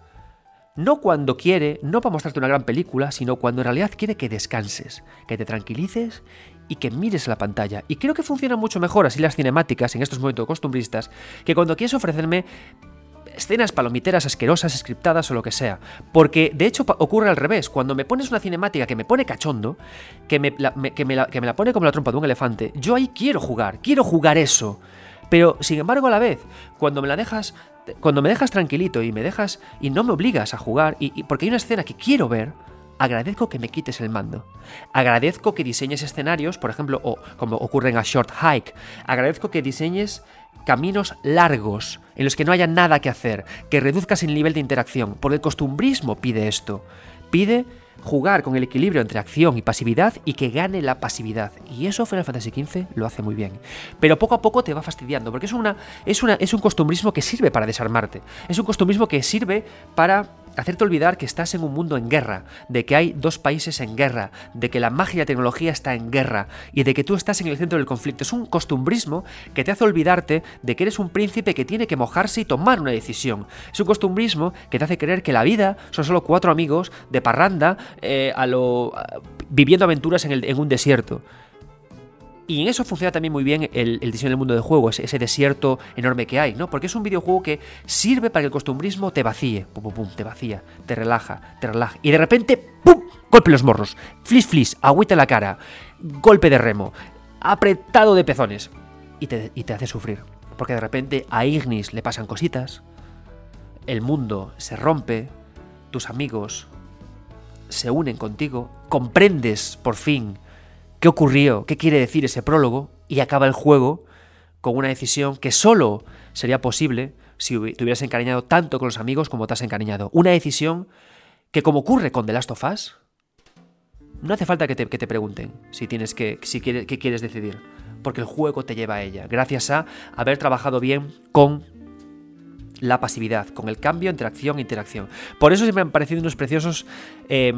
No cuando quiere, no para mostrarte una gran película, sino cuando en realidad quiere que descanses, que te tranquilices y que mires la pantalla. Y creo que funcionan mucho mejor así las cinemáticas en estos momentos costumbristas que cuando quieres ofrecerme escenas palomiteras asquerosas, scriptadas o lo que sea. Porque de hecho ocurre al revés. Cuando me pones una cinemática que me pone cachondo, que me, la, que me, que me la pone como la trompa de un elefante, yo ahí quiero jugar, quiero jugar eso. Pero sin embargo a la vez, cuando me la dejas, cuando me dejas tranquilito y me dejas y no me obligas a jugar, y, porque hay una escena que quiero ver, agradezco que me quites el mando. Agradezco que diseñes escenarios, por ejemplo, o como ocurre en A Short Hike. Agradezco que diseñes caminos largos en los que no haya nada que hacer, que reduzcas el nivel de interacción, porque el costumbrismo pide esto. Pide jugar con el equilibrio entre acción y pasividad y que gane la pasividad. Y eso Final Fantasy XV lo hace muy bien. Pero poco a poco te va fastidiando, porque es, una, es, una, es un costumbrismo que sirve para desarmarte. Es un costumbrismo que sirve para hacerte olvidar que estás en un mundo en guerra, de que hay dos países en guerra, de que la magia y la tecnología está en guerra y de que tú estás en el centro del conflicto. Es un costumbrismo que te hace olvidarte de que eres un príncipe que tiene que mojarse y tomar una decisión. Es un costumbrismo que te hace creer que la vida son solo cuatro amigos de parranda eh, a lo, viviendo aventuras en, en un desierto. Y en eso funciona también muy bien el, diseño del mundo de juego, ese, desierto enorme que hay, ¿no? Porque es un videojuego que sirve para que el costumbrismo te vacíe, pum, pum, pum, te vacía, te relaja, te relaja. Y de repente, ¡pum! Golpe los morros, flis flis, agüita la cara, golpe de remo, apretado de pezones. Y te, y te hace sufrir. Porque de repente a Ignis le pasan cositas, el mundo se rompe, tus amigos se unen contigo, comprendes por fin qué ocurrió, qué quiere decir ese prólogo, y acaba el juego con una decisión que solo sería posible si te hubieras encariñado tanto con los amigos como te has encariñado. Una decisión que, como ocurre con The Last of Us, no hace falta que te, pregunten si tienes que, si quieres, qué quieres decidir, porque el juego te lleva a ella, gracias a haber trabajado bien con la pasividad, con el cambio entre acción e interacción. Por eso se me han parecido unos preciosos eh,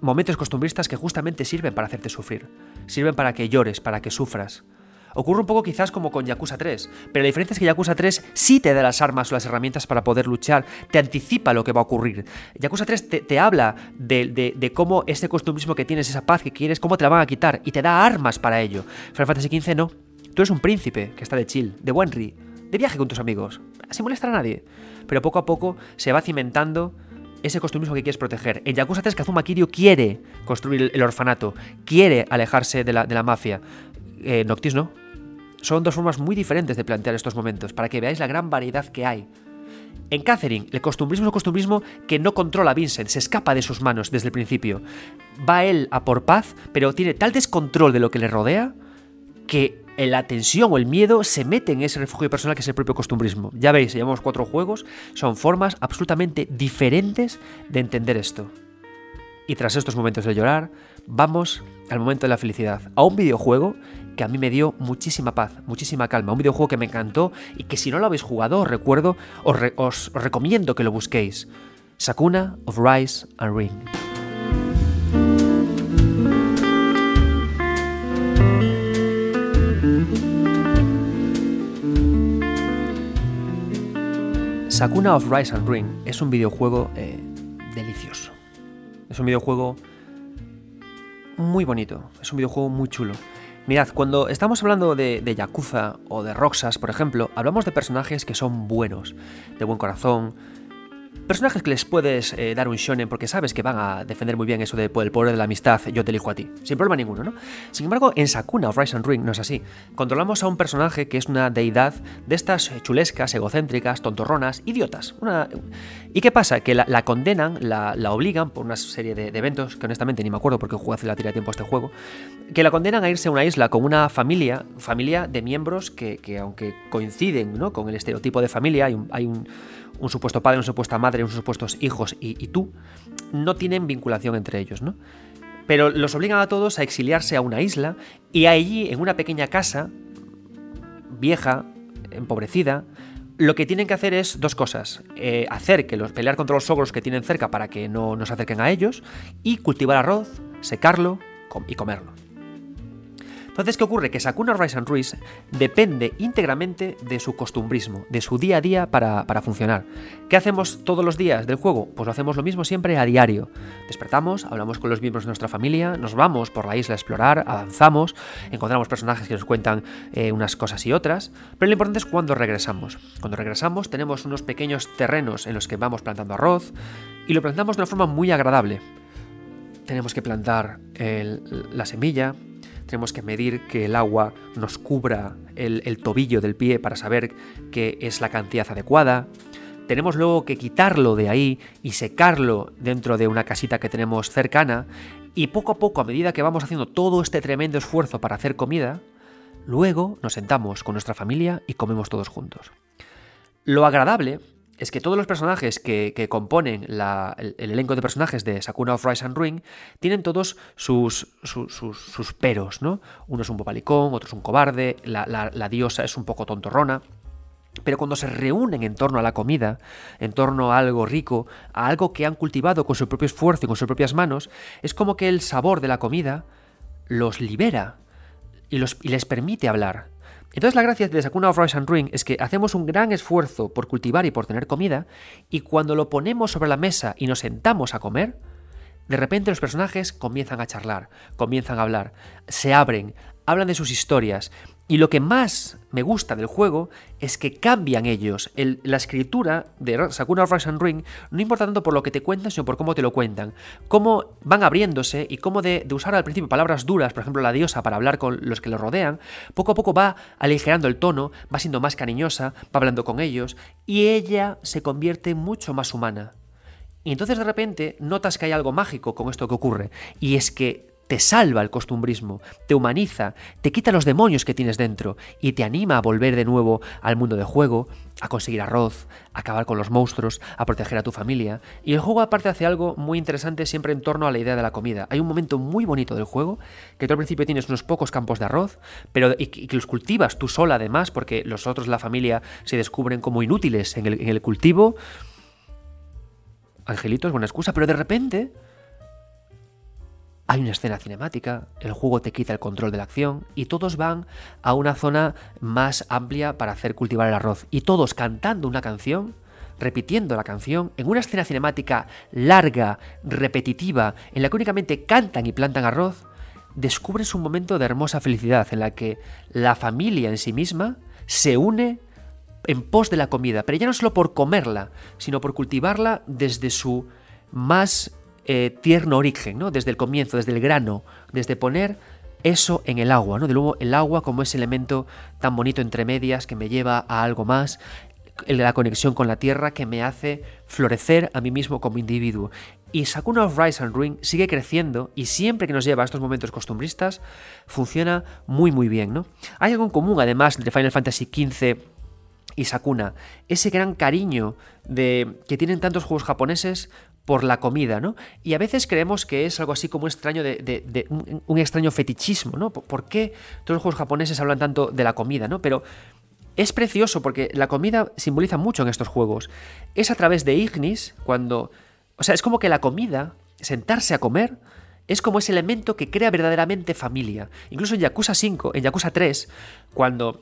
momentos costumbristas que justamente sirven para hacerte sufrir, sirven para que llores, para que sufras. Ocurre un poco quizás como con Yakuza 3, pero la diferencia es que Yakuza 3 sí te da las armas o las herramientas para poder luchar, te anticipa lo que va a ocurrir. Yakuza 3 te, habla de, de, cómo ese costumbrismo que tienes, esa paz que quieres, cómo te la van a quitar y te da armas para ello. Final Fantasy XV no. Tú eres un príncipe que está de chill, de buen ri, de viaje con tus amigos, sin molestar a nadie. Pero poco a poco se va cimentando ese costumbrismo que quieres proteger. En Yakuza 3, Kazuma Kiryu quiere construir el orfanato, quiere alejarse de la, de la mafia. Eh, Noctis no. Son dos formas muy diferentes de plantear estos momentos, para que veáis la gran variedad que hay. En Catherine, el costumbrismo es un costumbrismo que no controla a Vincent, se escapa de sus manos desde el principio. Va él a por paz, pero tiene tal descontrol de lo que le rodea que la tensión o el miedo se mete en ese refugio personal que es el propio costumbrismo. Ya veis, llevamos cuatro juegos, son formas absolutamente diferentes de entender esto. Y tras estos momentos de llorar, vamos al momento de la felicidad, a un videojuego que a mí me dio muchísima paz, muchísima calma, un videojuego que me encantó y que si no lo habéis jugado, os recuerdo, os, os recomiendo que lo busquéis. Sakuna of Rise and Ring. Sakuna of Rise and Ring es un videojuego eh, delicioso. Es un videojuego muy bonito. Es un videojuego muy chulo. Mirad, cuando estamos hablando de, de, Yakuza o de Roxas, por ejemplo, hablamos de personajes que son buenos, de buen corazón, Personajes que les puedes eh, dar un shonen porque sabes que van a defender muy bien eso de el poder de la amistad, yo te elijo a ti, sin problema ninguno, ¿no? Sin embargo, en Sakuna of Rise and Ring no es así. Controlamos a un personaje que es una deidad de estas chulescas, egocéntricas, tontorronas, idiotas. Una... ¿Y qué pasa? Que la, condenan, la, obligan por una serie de, eventos, que honestamente ni me acuerdo porque jugué hace la tira de tiempo a este juego, que la condenan a irse a una isla con una familia, familia de miembros que, aunque coinciden ¿no? con el estereotipo de familia, hay hay un un supuesto padre, una supuesta madre, unos supuestos hijos y, tú, no tienen vinculación entre ellos, ¿no? Pero los obligan a todos a exiliarse a una isla y allí, en una pequeña casa, vieja, empobrecida, lo que tienen que hacer es dos cosas. Eh, hacer que los pelear contra los ogros que tienen cerca para que no nos acerquen a ellos y cultivar arroz, secarlo y comerlo. Entonces, ¿qué ocurre? Que Sakuna and Ruiz depende íntegramente de su costumbrismo, de su día a día para, para, funcionar. ¿Qué hacemos todos los días del juego? Pues lo hacemos lo mismo siempre a diario. Despertamos, hablamos con los miembros de nuestra familia, nos vamos por la isla a explorar, avanzamos, encontramos personajes que nos cuentan eh, unas cosas y otras, pero lo importante es cuando regresamos. Cuando regresamos tenemos unos pequeños terrenos en los que vamos plantando arroz y lo plantamos de una forma muy agradable. Tenemos que plantar la semilla, tenemos que medir que el agua nos cubra el, tobillo del pie para saber que es la cantidad adecuada. Tenemos luego que quitarlo de ahí y secarlo dentro de una casita que tenemos cercana. Y poco a poco, a medida que vamos haciendo todo este tremendo esfuerzo para hacer comida, luego nos sentamos con nuestra familia y comemos todos juntos. Lo agradable es que todos los personajes que, componen el, elenco de personajes de Sakuna of Rise and Ring tienen todos sus, sus, peros, ¿no? Uno es un bobalicón, otro es un cobarde, la, diosa es un poco tontorrona. Pero cuando se reúnen en torno a la comida, en torno a algo rico, a algo que han cultivado con su propio esfuerzo y con sus propias manos, es como que el sabor de la comida los libera y, los, y les permite hablar. Entonces la gracia de Sakuna of Rice and Ring es que hacemos un gran esfuerzo por cultivar y por tener comida, y cuando lo ponemos sobre la mesa y nos sentamos a comer, de repente los personajes comienzan a charlar, comienzan a hablar, se abren, hablan de sus historias, y lo que más me gusta del juego es que cambian ellos. la escritura de Sakuna of Rise and Ring no importa tanto por lo que te cuentan, sino por cómo te lo cuentan. Cómo van abriéndose y cómo de, usar al principio palabras duras, por ejemplo la diosa, para hablar con los que lo rodean, poco a poco va aligerando el tono, va siendo más cariñosa, va hablando con ellos, y ella se convierte mucho más humana. Y entonces de repente notas que hay algo mágico con esto que ocurre, y es que te salva el costumbrismo, te humaniza, te quita los demonios que tienes dentro y te anima a volver de nuevo al mundo de juego, a conseguir arroz, a acabar con los monstruos, a proteger a tu familia. Y el juego aparte hace algo muy interesante siempre en torno a la idea de la comida. Hay un momento muy bonito del juego, que tú al principio tienes unos pocos campos de arroz, pero y, que los cultivas tú sola además, porque los otros de la familia se descubren como inútiles en el, en el cultivo. Angelito es buena excusa, pero de repente hay una escena cinemática, el juego te quita el control de la acción y todos van a una zona más amplia para hacer cultivar el arroz. Y todos cantando una canción, repitiendo la canción, en una escena cinemática larga, repetitiva, en la que únicamente cantan y plantan arroz, descubres un momento de hermosa felicidad en la que la familia en sí misma se une en pos de la comida, pero ya no solo por comerla, sino por cultivarla desde su más eh, tierno origen, ¿no? Desde el comienzo, desde el grano, desde poner eso en el agua, ¿no? De nuevo, el agua como ese elemento tan bonito entre medias que me lleva a algo más, la conexión con la tierra que me hace florecer a mí mismo como individuo. Y Sakuna of Rise and Ring sigue creciendo y siempre que nos lleva a estos momentos costumbristas funciona muy muy bien, ¿no? Hay algo en común además entre Final Fantasy XV y Sakuna, ese gran cariño de que tienen tantos juegos japoneses por la comida, ¿no? Y a veces creemos que es algo así como un extraño de, un, extraño fetichismo, ¿no? ¿Por qué todos los juegos japoneses hablan tanto de la comida, ¿no? Pero es precioso porque la comida simboliza mucho en estos juegos. Es a través de Ignis cuando... O sea, es como que la comida, sentarse a comer, es como ese elemento que crea verdaderamente familia. Incluso en Yakuza 5, en Yakuza 3, cuando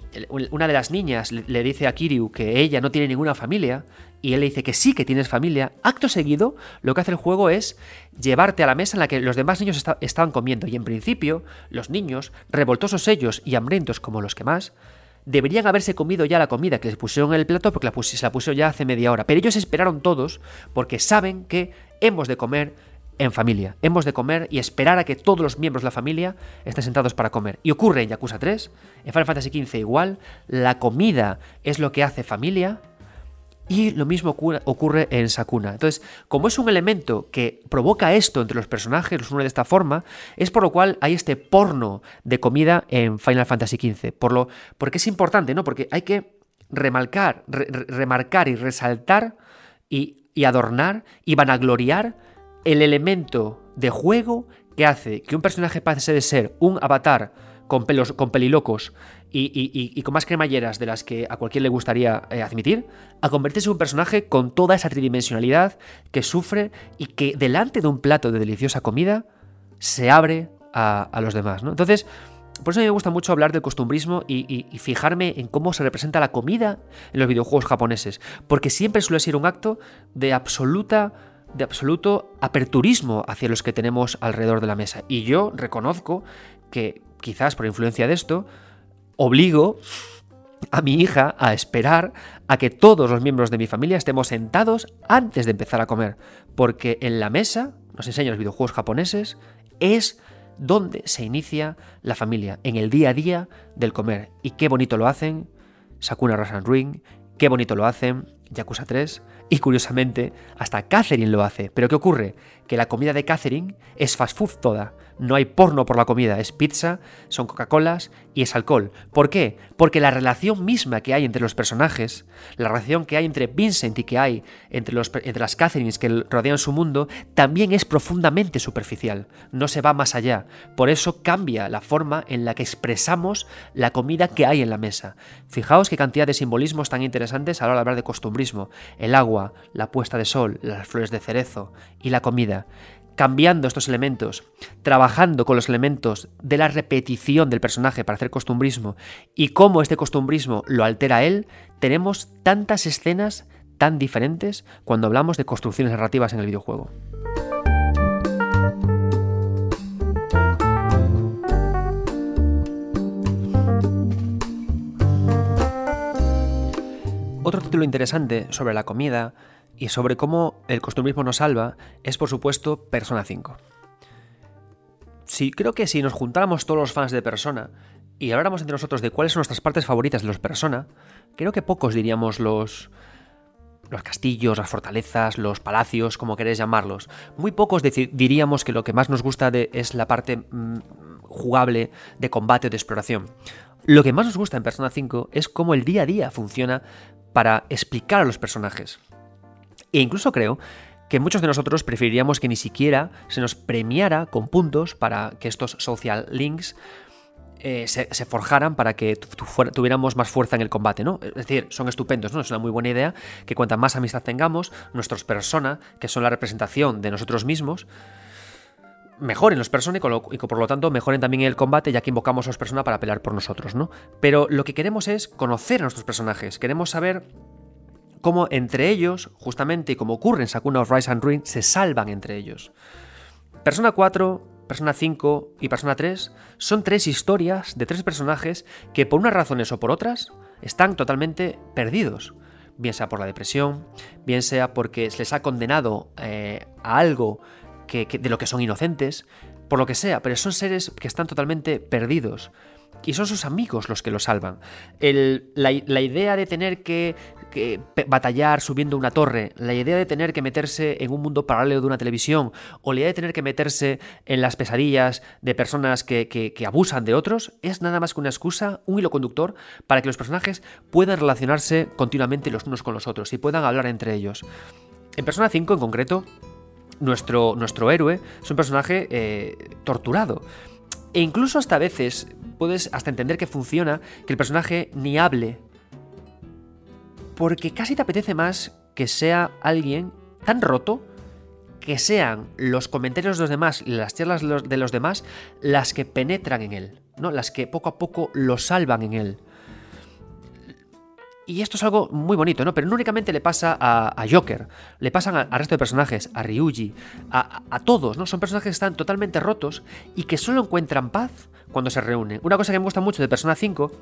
una de las niñas le dice a Kiryu que ella no tiene ninguna familia, y él le dice que sí que tienes familia, acto seguido lo que hace el juego es llevarte a la mesa en la que los demás niños estaban comiendo. Y en principio, los niños, revoltosos ellos y hambrientos como los que más, deberían haberse comido ya la comida que les pusieron en el plato porque se la pusieron ya hace media hora. Pero ellos esperaron todos porque saben que hemos de comer en familia. Hemos de comer y esperar a que todos los miembros de la familia estén sentados para comer. Y ocurre en Yakuza 3, en Final Fantasy XV igual, la comida es lo que hace familia y lo mismo ocurre en Sakuna. Entonces, como es un elemento que provoca esto entre los personajes, los une de esta forma, es por lo cual hay este porno de comida en Final Fantasy XV. Por lo, porque es importante, ¿no? Porque hay que remarcar, remarcar y resaltar y, y adornar y vanagloriar el elemento de juego que hace que un personaje pase de ser un avatar con pelos, con pelilocos y, con más cremalleras de las que a cualquiera le gustaría eh, admitir, a convertirse en un personaje con toda esa tridimensionalidad que sufre y que delante de un plato de deliciosa comida se abre a, los demás. ¿no? Entonces, por eso a me gusta mucho hablar del costumbrismo y, fijarme en cómo se representa la comida en los videojuegos japoneses, porque siempre suele ser un acto de absoluta de absoluto aperturismo hacia los que tenemos alrededor de la mesa. Y yo reconozco que, quizás por influencia de esto, obligo a mi hija a esperar a que todos los miembros de mi familia estemos sentados antes de empezar a comer, porque en la mesa, nos enseñan los videojuegos japoneses, es dónde se inicia la familia, en el día a día del comer. Y qué bonito lo hacen Sakuna Rasan Ring, qué bonito lo hacen Yakuza 3, y curiosamente, hasta Catherine lo hace. Pero ¿qué ocurre? Que la comida de Catherine es fast food toda. No hay porno por la comida, es pizza, son Coca-Colas y es alcohol. ¿Por qué? Porque la relación misma que hay entre los personajes, la relación que hay entre Vincent y que hay entre, los, las Catherines que rodean su mundo, también es profundamente superficial. No se va más allá. Por eso cambia la forma en la que expresamos la comida que hay en la mesa. Fijaos qué cantidad de simbolismos tan interesantes a la hora de hablar de costumbrismo. El agua, la puesta de sol, las flores de cerezo y la comida cambiando estos elementos, trabajando con los elementos de la repetición del personaje para hacer costumbrismo y cómo este costumbrismo lo altera él, tenemos tantas escenas tan diferentes cuando hablamos de construcciones narrativas en el videojuego. Otro título interesante sobre la comida y sobre cómo el costumbrismo nos salva es por supuesto Persona 5. Sí, creo que si nos juntáramos todos los fans de Persona y habláramos entre nosotros de cuáles son nuestras partes favoritas de los Persona, creo que pocos diríamos los los castillos, las fortalezas, los palacios, como queréis llamarlos. Muy pocos diríamos que lo que más nos gusta de, es la parte mm, jugable de combate o de exploración. Lo que más nos gusta en Persona 5 es cómo el día a día funciona para explicar a los personajes. E incluso creo que muchos de nosotros preferiríamos que ni siquiera se nos premiara con puntos para que estos social links eh, se, forjaran para que tuviéramos más fuerza en el combate, ¿no? Es decir, son estupendos, ¿no? Es una muy buena idea que cuanta más amistad tengamos, nuestros personas, que son la representación de nosotros mismos, mejoren los personas y, y, por lo tanto mejoren también el combate ya que invocamos a los personas para pelear por nosotros, ¿no? Pero lo que queremos es conocer a nuestros personajes, queremos saber cómo entre ellos, justamente como ocurre en Sakuna of Rise and Ruin, se salvan entre ellos. Persona 4, Persona 5 y Persona 3 son tres historias de tres personajes que por unas razones o por otras están totalmente perdidos. Bien sea por la depresión, bien sea porque se les ha condenado eh, a algo que, de lo que son inocentes, por lo que sea, pero son seres que están totalmente perdidos. Y son sus amigos los que lo salvan. la, idea de tener que, batallar subiendo una torre, la idea de tener que meterse en un mundo paralelo de una televisión, o la idea de tener que meterse en las pesadillas de personas que, que abusan de otros, es nada más que una excusa, un hilo conductor, para que los personajes puedan relacionarse continuamente los unos con los otros y puedan hablar entre ellos. En Persona 5 en concreto, nuestro, nuestro héroe es un personaje eh, torturado. E incluso hasta a veces puedes hasta entender que funciona que el personaje ni hable. Porque casi te apetece más que sea alguien tan roto que sean los comentarios de los demás y las charlas de los demás las que penetran en él, ¿no? Las que poco a poco lo salvan en él. Y esto es algo muy bonito, ¿no? Pero no únicamente le pasa a, Joker, le pasan al resto de personajes, a Ryuji, a, todos, ¿no? Son personajes que están totalmente rotos y que solo encuentran paz cuando se reúnen. Una cosa que me gusta mucho de Persona 5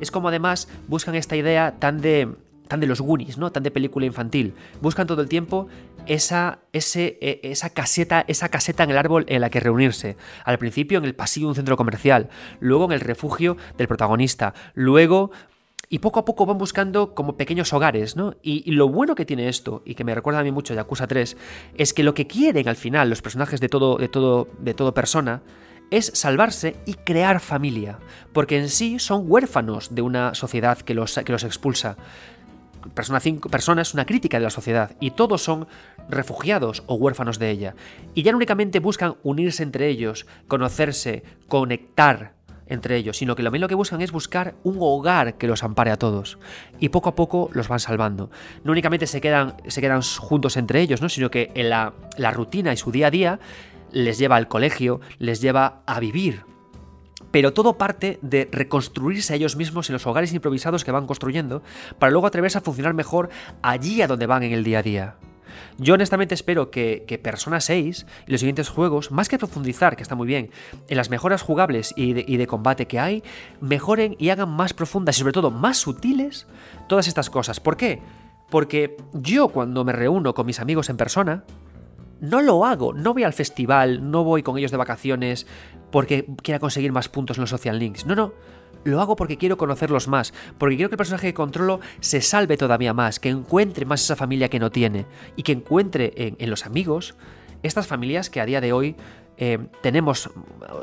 es como además buscan esta idea tan de tan de los Goonies, ¿no? Tan de película infantil. Buscan todo el tiempo esa, e, esa, caseta, esa caseta en el árbol en la que reunirse. Al principio en el pasillo de un centro comercial, luego en el refugio del protagonista, luego y poco a poco van buscando como pequeños hogares, ¿no? Y, lo bueno que tiene esto, y que me recuerda a mí mucho de Yakuza 3, es que lo que quieren al final los personajes de todo, de todo, de todo persona es salvarse y crear familia, porque en sí son huérfanos de una sociedad que los, que los expulsa. Persona 5 Persona es una crítica de la sociedad y todos son refugiados o huérfanos de ella. Y ya no únicamente buscan unirse entre ellos, conocerse, conectar, entre ellos, sino que lo lo que buscan es buscar un hogar que los ampare a todos. Y poco a poco los van salvando. No únicamente se quedan, se quedan juntos entre ellos, ¿no? sino que en la, la rutina y su día a día les lleva al colegio, les lleva a vivir pero todo parte de reconstruirse ellos mismos en los hogares improvisados que van construyendo para luego atreverse a funcionar mejor allí a donde van en el día a día. Yo honestamente espero que, Persona 6 y los siguientes juegos, más que profundizar, que está muy bien, en las mejoras jugables y de, y de combate que hay, mejoren y hagan más profundas y sobre todo más sutiles todas estas cosas. ¿Por qué? Porque yo cuando me reúno con mis amigos en persona, no lo hago, no voy al festival, no voy con ellos de vacaciones porque quiera conseguir más puntos en los social links. No, no. Lo hago porque quiero conocerlos más, porque quiero que el personaje que controlo se salve todavía más, que encuentre más esa familia que no tiene y que encuentre en, los amigos estas familias que a día de hoy eh, tenemos,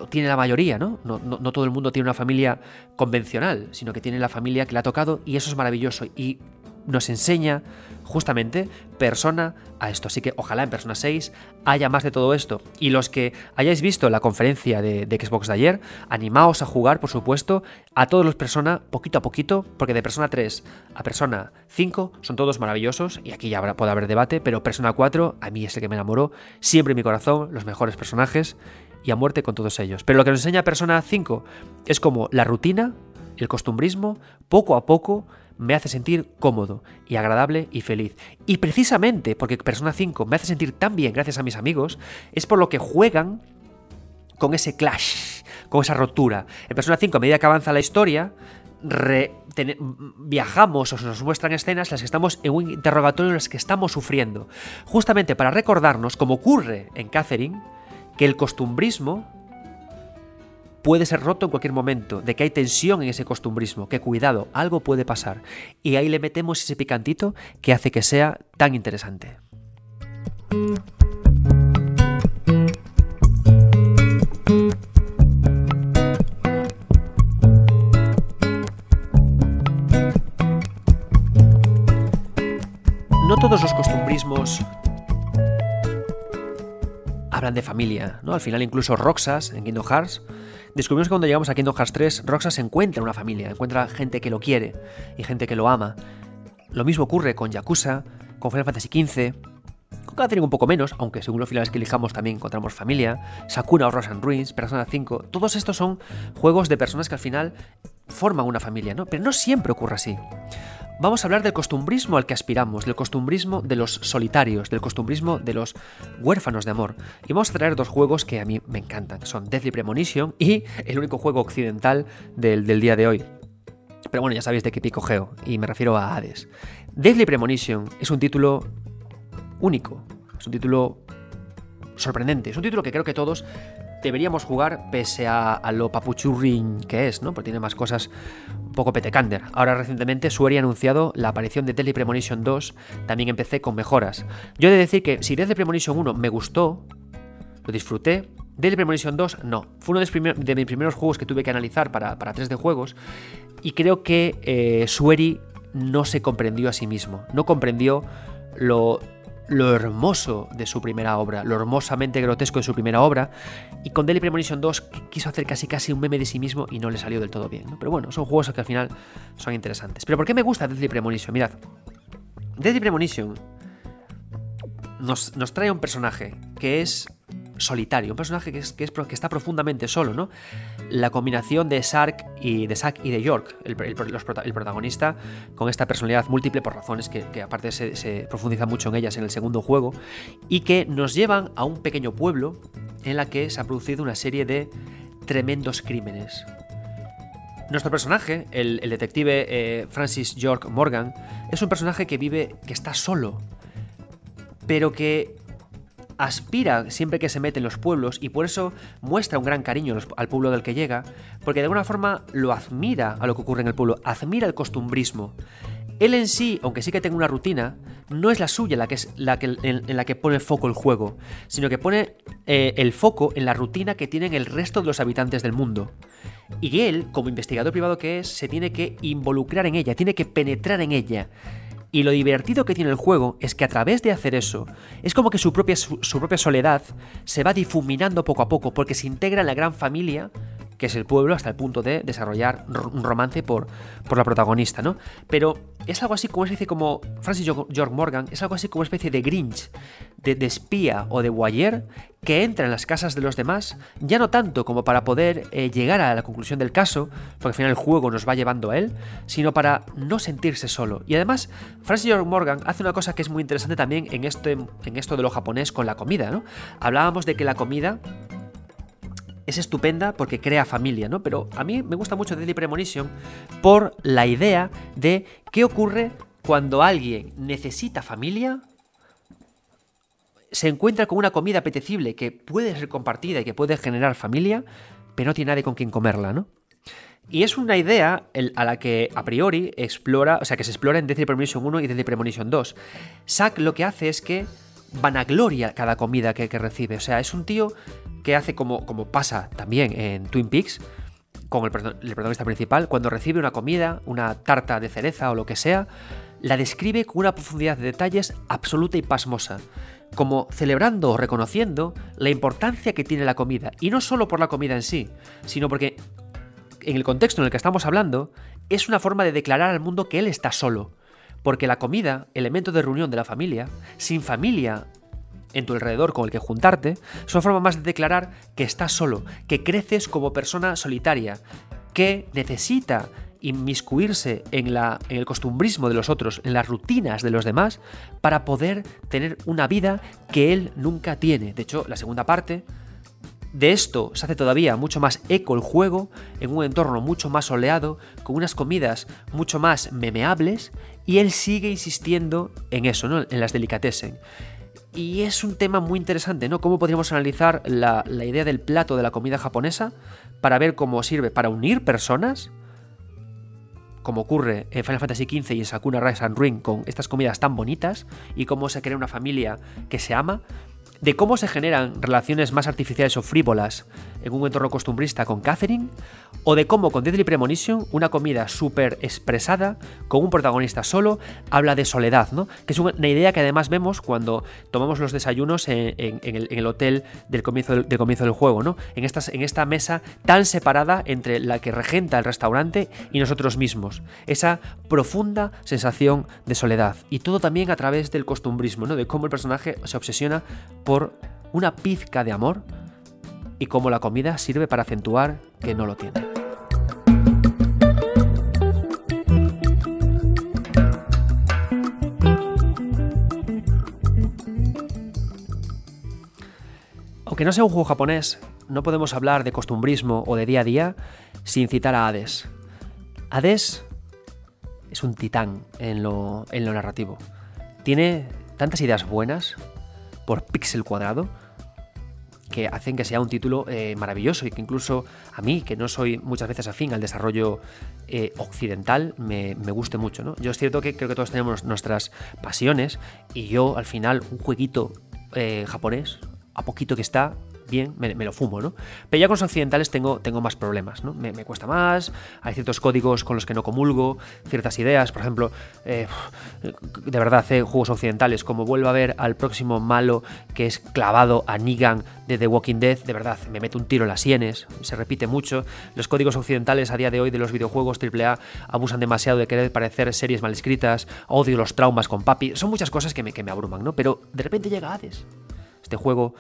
tiene la mayoría, ¿no? ¿no? ¿no? todo el mundo tiene una familia convencional, sino que tiene la familia que le ha tocado y eso es maravilloso. Y nos enseña justamente persona a esto. Así que ojalá en Persona 6 haya más de todo esto. Y los que hayáis visto la conferencia de, Xbox de ayer, animaos a jugar, por supuesto, a todos los Persona poquito a poquito, porque de Persona 3 a Persona 5 son todos maravillosos, y aquí ya puede haber debate, pero Persona 4 a mí es el que me enamoró, siempre en mi corazón, los mejores personajes, y a muerte con todos ellos. Pero lo que nos enseña Persona 5 es como la rutina, el costumbrismo, poco a poco, me hace sentir cómodo y agradable y feliz. Y precisamente porque Persona 5 me hace sentir tan bien gracias a mis amigos, es por lo que juegan con ese clash, con esa rotura. En Persona 5, a medida que avanza la historia, viajamos o se nos muestran escenas en las que estamos en un interrogatorio en las que estamos sufriendo. Justamente para recordarnos, como ocurre en Catherine, que el costumbrismo puede ser roto en cualquier momento, de que hay tensión en ese costumbrismo, que cuidado, algo puede pasar. Y ahí le metemos ese picantito que hace que sea tan interesante. No todos los costumbrismos hablan de familia, ¿no? Al final incluso Roxas en Kingdom Hearts Descubrimos que cuando llegamos a Kingdom Hearts 3, Roxas encuentra una familia, encuentra gente que lo quiere y gente que lo ama. Lo mismo ocurre con Yakuza, con Final Fantasy XV, con Catherine un poco menos, aunque según los finales que elijamos también encontramos familia, Sakura o and Ruins, Persona 5, todos estos son juegos de personas que al final forman una familia, ¿no? Pero no siempre ocurre así vamos a hablar del costumbrismo al que aspiramos, del costumbrismo de los solitarios, del costumbrismo de los huérfanos de amor. Y vamos a traer dos juegos que a mí me encantan, son Deathly Premonition y el único juego occidental del, día de hoy. Pero bueno, ya sabéis de qué pico geo, y me refiero a Hades. Deathly Premonition es un título único, es un título sorprendente, es un título que creo que todos deberíamos jugar pese a, lo papuchurrin que es, ¿no? Porque tiene más cosas un poco petecander. Ahora recientemente Sueri ha anunciado la aparición de Deadly Premonition 2, también empecé con mejoras. Yo he de decir que si Deadly Premonition 1 me gustó, lo disfruté, Deadly Premonition 2 no. Fue uno de, mis primeros juegos que tuve que analizar para, para 3D juegos y creo que eh, Sueri no se comprendió a sí mismo, no comprendió lo lo hermoso de su primera obra, lo hermosamente grotesco de su primera obra, y con Deadly Premonition 2 quiso hacer casi casi un meme de sí mismo y no le salió del todo bien. Pero bueno, son juegos que al final son interesantes. Pero ¿por qué me gusta Deadly Premonition? Mirad, Deadly Premonition nos, nos trae un personaje que es solitario, un personaje que, es, que, está profundamente solo, ¿no? La combinación de Sark y de Zack y de York, el, protagonista, con esta personalidad múltiple por razones que, aparte se, se, profundiza mucho en ellas en el segundo juego, y que nos llevan a un pequeño pueblo en la que se ha producido una serie de tremendos crímenes. Nuestro personaje, el, detective eh, Francis York Morgan, es un personaje que vive, que está solo, pero que aspira siempre que se mete en los pueblos y por eso muestra un gran cariño al pueblo del que llega, porque de alguna forma lo admira a lo que ocurre en el pueblo, admira el costumbrismo. Él en sí, aunque sí que tenga una rutina, no es la suya la que es la que, en, la que pone foco el juego, sino que pone eh, el foco en la rutina que tienen el resto de los habitantes del mundo. Y él, como investigador privado que es, se tiene que involucrar en ella, tiene que penetrar en ella. Y lo divertido que tiene el juego es que a través de hacer eso, es como que su propia, su, propia soledad se va difuminando poco a poco porque se integra en la gran familia que es el pueblo, hasta el punto de desarrollar un romance por, por la protagonista, ¿no? Pero es algo así como una especie como Francis George Morgan, es algo así como una especie de Grinch, de, espía o de voyeur que entra en las casas de los demás, ya no tanto como para poder eh, llegar a la conclusión del caso, porque al final el juego nos va llevando a él, sino para no sentirse solo. Y además, Francis George Morgan hace una cosa que es muy interesante también en esto, esto de lo japonés con la comida, ¿no? Hablábamos de que la comida es estupenda porque crea familia, ¿no? Pero a mí me gusta mucho Deadly Premonition por la idea de qué ocurre cuando alguien necesita familia se encuentra con una comida apetecible que puede ser compartida y que puede generar familia, pero no tiene nadie con quien comerla, ¿no? Y es una idea a la que a priori explora, o sea, que se explora en Deadly Premonition 1 y Deadly Premonition 2. Zack lo que hace es que vanagloria cada comida que, recibe. O sea, es un tío que hace como, como pasa también en Twin Peaks, con el, el protagonista principal, cuando recibe una comida, una tarta de cereza o lo que sea, la describe con una profundidad de detalles absoluta y pasmosa como celebrando o reconociendo la importancia que tiene la comida. Y no solo por la comida en sí, sino porque en el contexto en el que estamos hablando, es una forma de declarar al mundo que él está solo. Porque la comida, elemento de reunión de la familia, sin familia en tu alrededor con el que juntarte, es una forma más de declarar que estás solo, que creces como persona solitaria, que necesita inmiscuirse en, la, en el costumbrismo de los otros, en las rutinas de los demás, para poder tener una vida que él nunca tiene. De hecho, la segunda parte de esto se hace todavía mucho más eco el juego, en un entorno mucho más soleado, con unas comidas mucho más memeables, y él sigue insistiendo en eso, ¿no? en las delicatessen. Y es un tema muy interesante, ¿no? ¿Cómo podríamos analizar la, idea del plato de la comida japonesa para ver cómo sirve para unir personas, como ocurre en Final Fantasy XV y en Sakuna Rise and Ring con estas comidas tan bonitas y cómo se crea una familia que se ama, de cómo se generan relaciones más artificiales o frívolas en un entorno costumbrista con Catherine, o de cómo con Deadly Premonition, una comida súper expresada, con un protagonista solo, habla de soledad, ¿no? Que es una idea que además vemos cuando tomamos los desayunos en, el, hotel del comienzo del, comienzo del juego, ¿no? En, en esta mesa tan separada entre la que regenta el restaurante y nosotros mismos. Esa profunda sensación de soledad. Y todo también a través del costumbrismo, ¿no? De cómo el personaje se obsesiona por una pizca de amor y cómo la comida sirve para acentuar que no lo tiene. Aunque no sea un juego japonés, no podemos hablar de costumbrismo o de día a día sin citar a Hades. Hades es un titán en lo, en lo narrativo. Tiene tantas ideas buenas, por píxel cuadrado que hacen que sea un título eh, maravilloso y que incluso a mí, que no soy muchas veces afín al desarrollo eh, occidental, me, guste mucho. ¿no? Yo es cierto que creo que todos tenemos nuestras pasiones y yo al final un jueguito eh, japonés, a poquito que está, bien, me, lo fumo, ¿no? Pero ya con los occidentales tengo, tengo más problemas, ¿no? Me, cuesta más, hay ciertos códigos con los que no comulgo, ciertas ideas, por ejemplo, eh, de verdad, eh, juegos occidentales, como vuelvo a ver al próximo malo que es clavado a Negan de The Walking Dead, de verdad, me meto un tiro en las sienes, se repite mucho, los códigos occidentales a día de hoy de los videojuegos AAA abusan demasiado de querer parecer series mal escritas, odio los traumas con papi, son muchas cosas que me, que me abruman, ¿no? Pero de repente llega Hades, este juego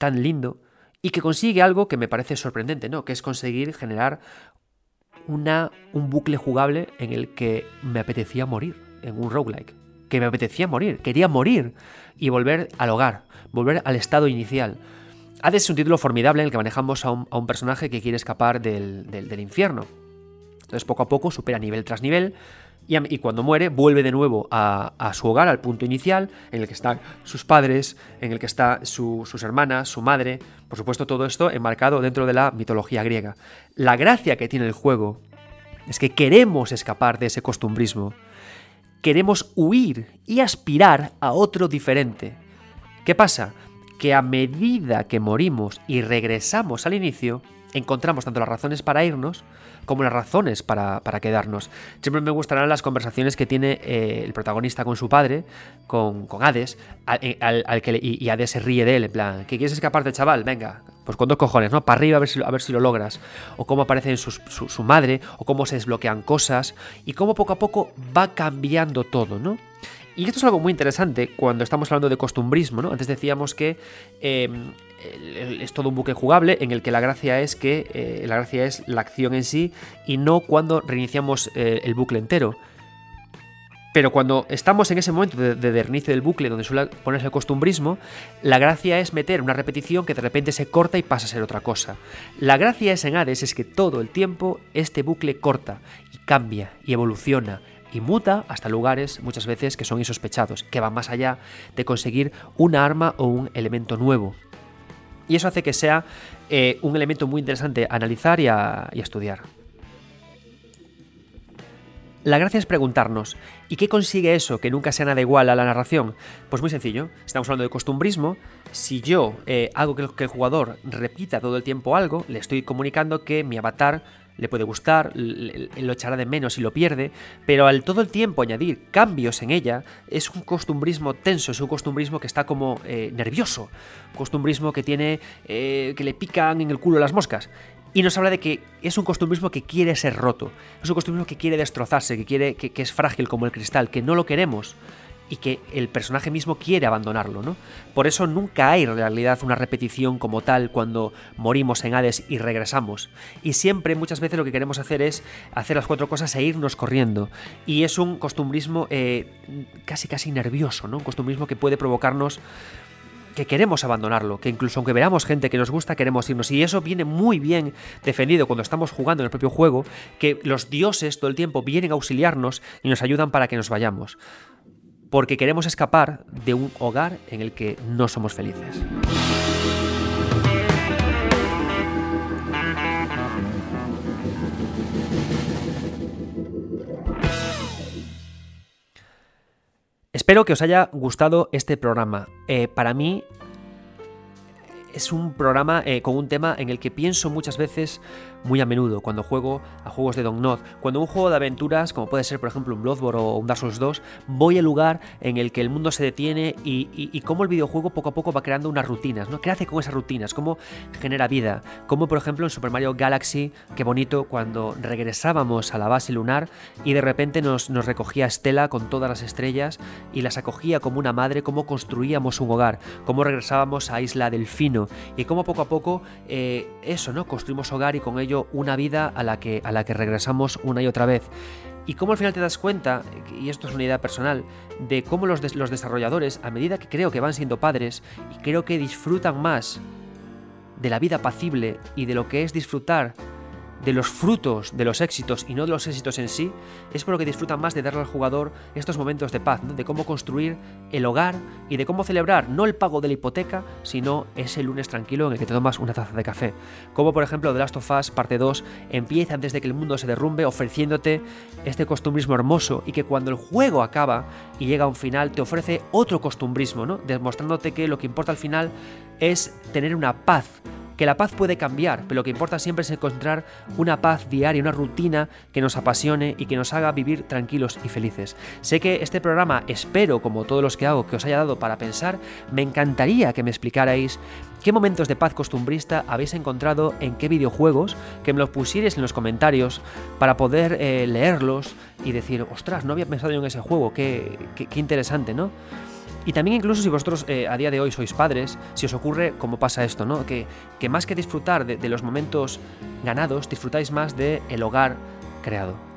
tan lindo y que consigue algo que me parece sorprendente, ¿no? Que es conseguir generar una, un bucle jugable en el que me apetecía morir, en un roguelike. Que me apetecía morir, quería morir y volver al hogar, volver al estado inicial. Hades es un título formidable en el que manejamos a un, personaje que quiere escapar del, del infierno. Entonces poco a poco supera nivel tras nivel y, cuando muere vuelve de nuevo a, su hogar, al punto inicial, en el que están sus padres, en el que están sus hermanas, su madre, por supuesto todo esto enmarcado dentro de la mitología griega. La gracia que tiene el juego es que queremos escapar de ese costumbrismo, queremos huir y aspirar a otro diferente. ¿Qué pasa? que a medida que morimos y regresamos al inicio, encontramos tanto las razones para irnos como las razones para, quedarnos. Siempre me gustarán las conversaciones que tiene eh, el protagonista con su padre, con, Hades, eh, al, que y, Hades se ríe de él, en plan, ¿que quieres escaparte, chaval? Venga, pues con dos cojones, ¿no? Para arriba a ver si, a ver si lo logras. O cómo aparece su, su madre, o cómo se desbloquean cosas, y cómo poco a poco va cambiando todo, ¿no? Y esto es algo muy interesante cuando estamos hablando de costumbrismo, ¿no? Antes decíamos que em, es todo un buque jugable en el que la gracia es que eh, la gracia es la acción en sí y no cuando reiniciamos eh, el bucle entero. Pero cuando estamos en ese momento de, de, del bucle donde suele ponerse el costumbrismo, la gracia es meter una repetición que de repente se corta y pasa a ser otra cosa. La gracia es en Hades es que todo el tiempo este bucle corta y cambia y evoluciona y muta hasta lugares muchas veces que son insospechados, que van más allá de conseguir una arma o un elemento nuevo. Y eso hace que sea eh, un elemento muy interesante a analizar y a, estudiar. La gracia es preguntarnos, ¿y qué consigue eso que nunca sea nada igual a la narración? Pues muy sencillo, estamos hablando de costumbrismo, si yo eh, hago que el jugador repita todo el tiempo algo, le estoy comunicando que mi avatar le puede gustar, lo echará de menos y lo pierde, pero al todo el tiempo añadir cambios en ella es un costumbrismo tenso, es un costumbrismo que está como eh, nervioso, costumbrismo que tiene, eh, que le pican en el culo las moscas. Y nos habla de que es un costumbrismo que quiere ser roto, es un costumbrismo que quiere destrozarse, que, quiere, que, que es frágil como el cristal, que no lo queremos y que el personaje mismo quiere abandonarlo, ¿no? Por eso nunca hay en realidad una repetición como tal cuando morimos en Hades y regresamos. Y siempre, muchas veces, lo que queremos hacer es hacer las cuatro cosas e irnos corriendo. Y es un costumbrismo eh, casi casi nervioso, ¿no? Un costumbrismo que puede provocarnos que queremos abandonarlo, que incluso aunque veamos gente que nos gusta, queremos irnos. Y eso viene muy bien defendido cuando estamos jugando en el propio juego, que los dioses todo el tiempo vienen a auxiliarnos y nos ayudan para que nos vayamos porque queremos escapar de un hogar en el que no somos felices. Espero que os haya gustado este programa. Eh, para mí es un programa eh, con un tema en el que pienso muchas veces muy a menudo cuando juego a juegos de Not. Cuando un juego de aventuras, como puede ser por ejemplo un Bloodborne o un Dark Souls 2, voy al lugar en el que el mundo se detiene y, y, cómo el videojuego poco a poco va creando unas rutinas, ¿no? ¿Qué hace con esas rutinas? ¿Cómo genera vida? Como por ejemplo en Super Mario Galaxy, qué bonito cuando regresábamos a la base lunar y de repente nos, nos recogía Estela con todas las estrellas y las acogía como una madre, cómo construíamos un hogar, cómo regresábamos a Isla Delfino y cómo poco a poco eh, eso, ¿no? Construimos hogar y con ello una vida a la que, a la que regresamos una y otra vez. Y cómo al final te das cuenta, y esto es una idea personal, de cómo los, los desarrolladores, a medida que creo que van siendo padres, y creo que disfrutan más de la vida pacible y de lo que es disfrutar de los frutos de los éxitos y no de los éxitos en sí, es por lo que disfrutan más de darle al jugador estos momentos de paz, de cómo construir el hogar y de cómo celebrar no el pago de la hipoteca, sino ese lunes tranquilo en el que te tomas una taza de café. Como por ejemplo The Last of Us parte 2 empieza antes de que el mundo se derrumbe ofreciéndote este costumbrismo hermoso y que cuando el juego acaba y llega a un final te ofrece otro costumbrismo, demostrándote que lo que importa al final es tener una paz que la paz puede cambiar, pero lo que importa siempre es encontrar una paz diaria, una rutina que nos apasione y que nos haga vivir tranquilos y felices. Sé que este programa, espero, como todos los que hago, que os haya dado para pensar, me encantaría que me explicarais qué momentos de paz costumbrista habéis encontrado en qué videojuegos, que me los pusierais en los comentarios para poder eh, leerlos y decir, ostras, no había pensado yo en ese juego, qué, qué interesante, ¿no? Y también incluso si vosotros eh, a día de hoy sois padres, si os ocurre como pasa esto, ¿no? Que, que más que disfrutar de, los momentos ganados, disfrutáis más del el hogar creado.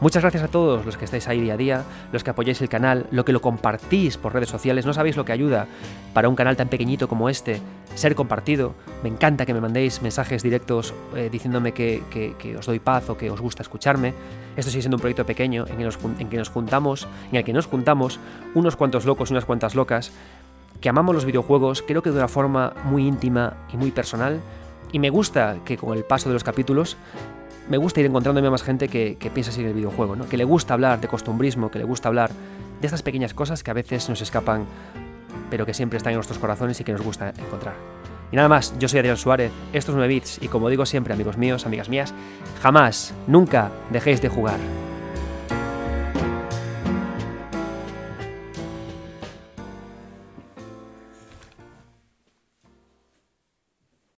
Muchas gracias a todos los que estáis ahí día a día, los que apoyáis el canal, lo que lo compartís por redes sociales. No sabéis lo que ayuda para un canal tan pequeñito como este ser compartido. Me encanta que me mandéis mensajes directos eh, diciéndome que, os doy paz o que os gusta escucharme. Esto sigue siendo un proyecto pequeño en, en que nos juntamos, en el que nos juntamos unos cuantos locos unas cuantas locas que amamos los videojuegos, creo que de una forma muy íntima y muy personal. Y me gusta que con el paso de los capítulos me gusta ir encontrándome a más gente que, piensa así en el videojuego, ¿no? que le gusta hablar de costumbrismo, que le gusta hablar de estas pequeñas cosas que a veces nos escapan pero que siempre están en nuestros corazones y que nos gusta encontrar. Y nada más, yo soy Adrián Suárez, estos 9 bits y como digo siempre amigos míos, amigas mías, jamás, nunca dejéis de jugar.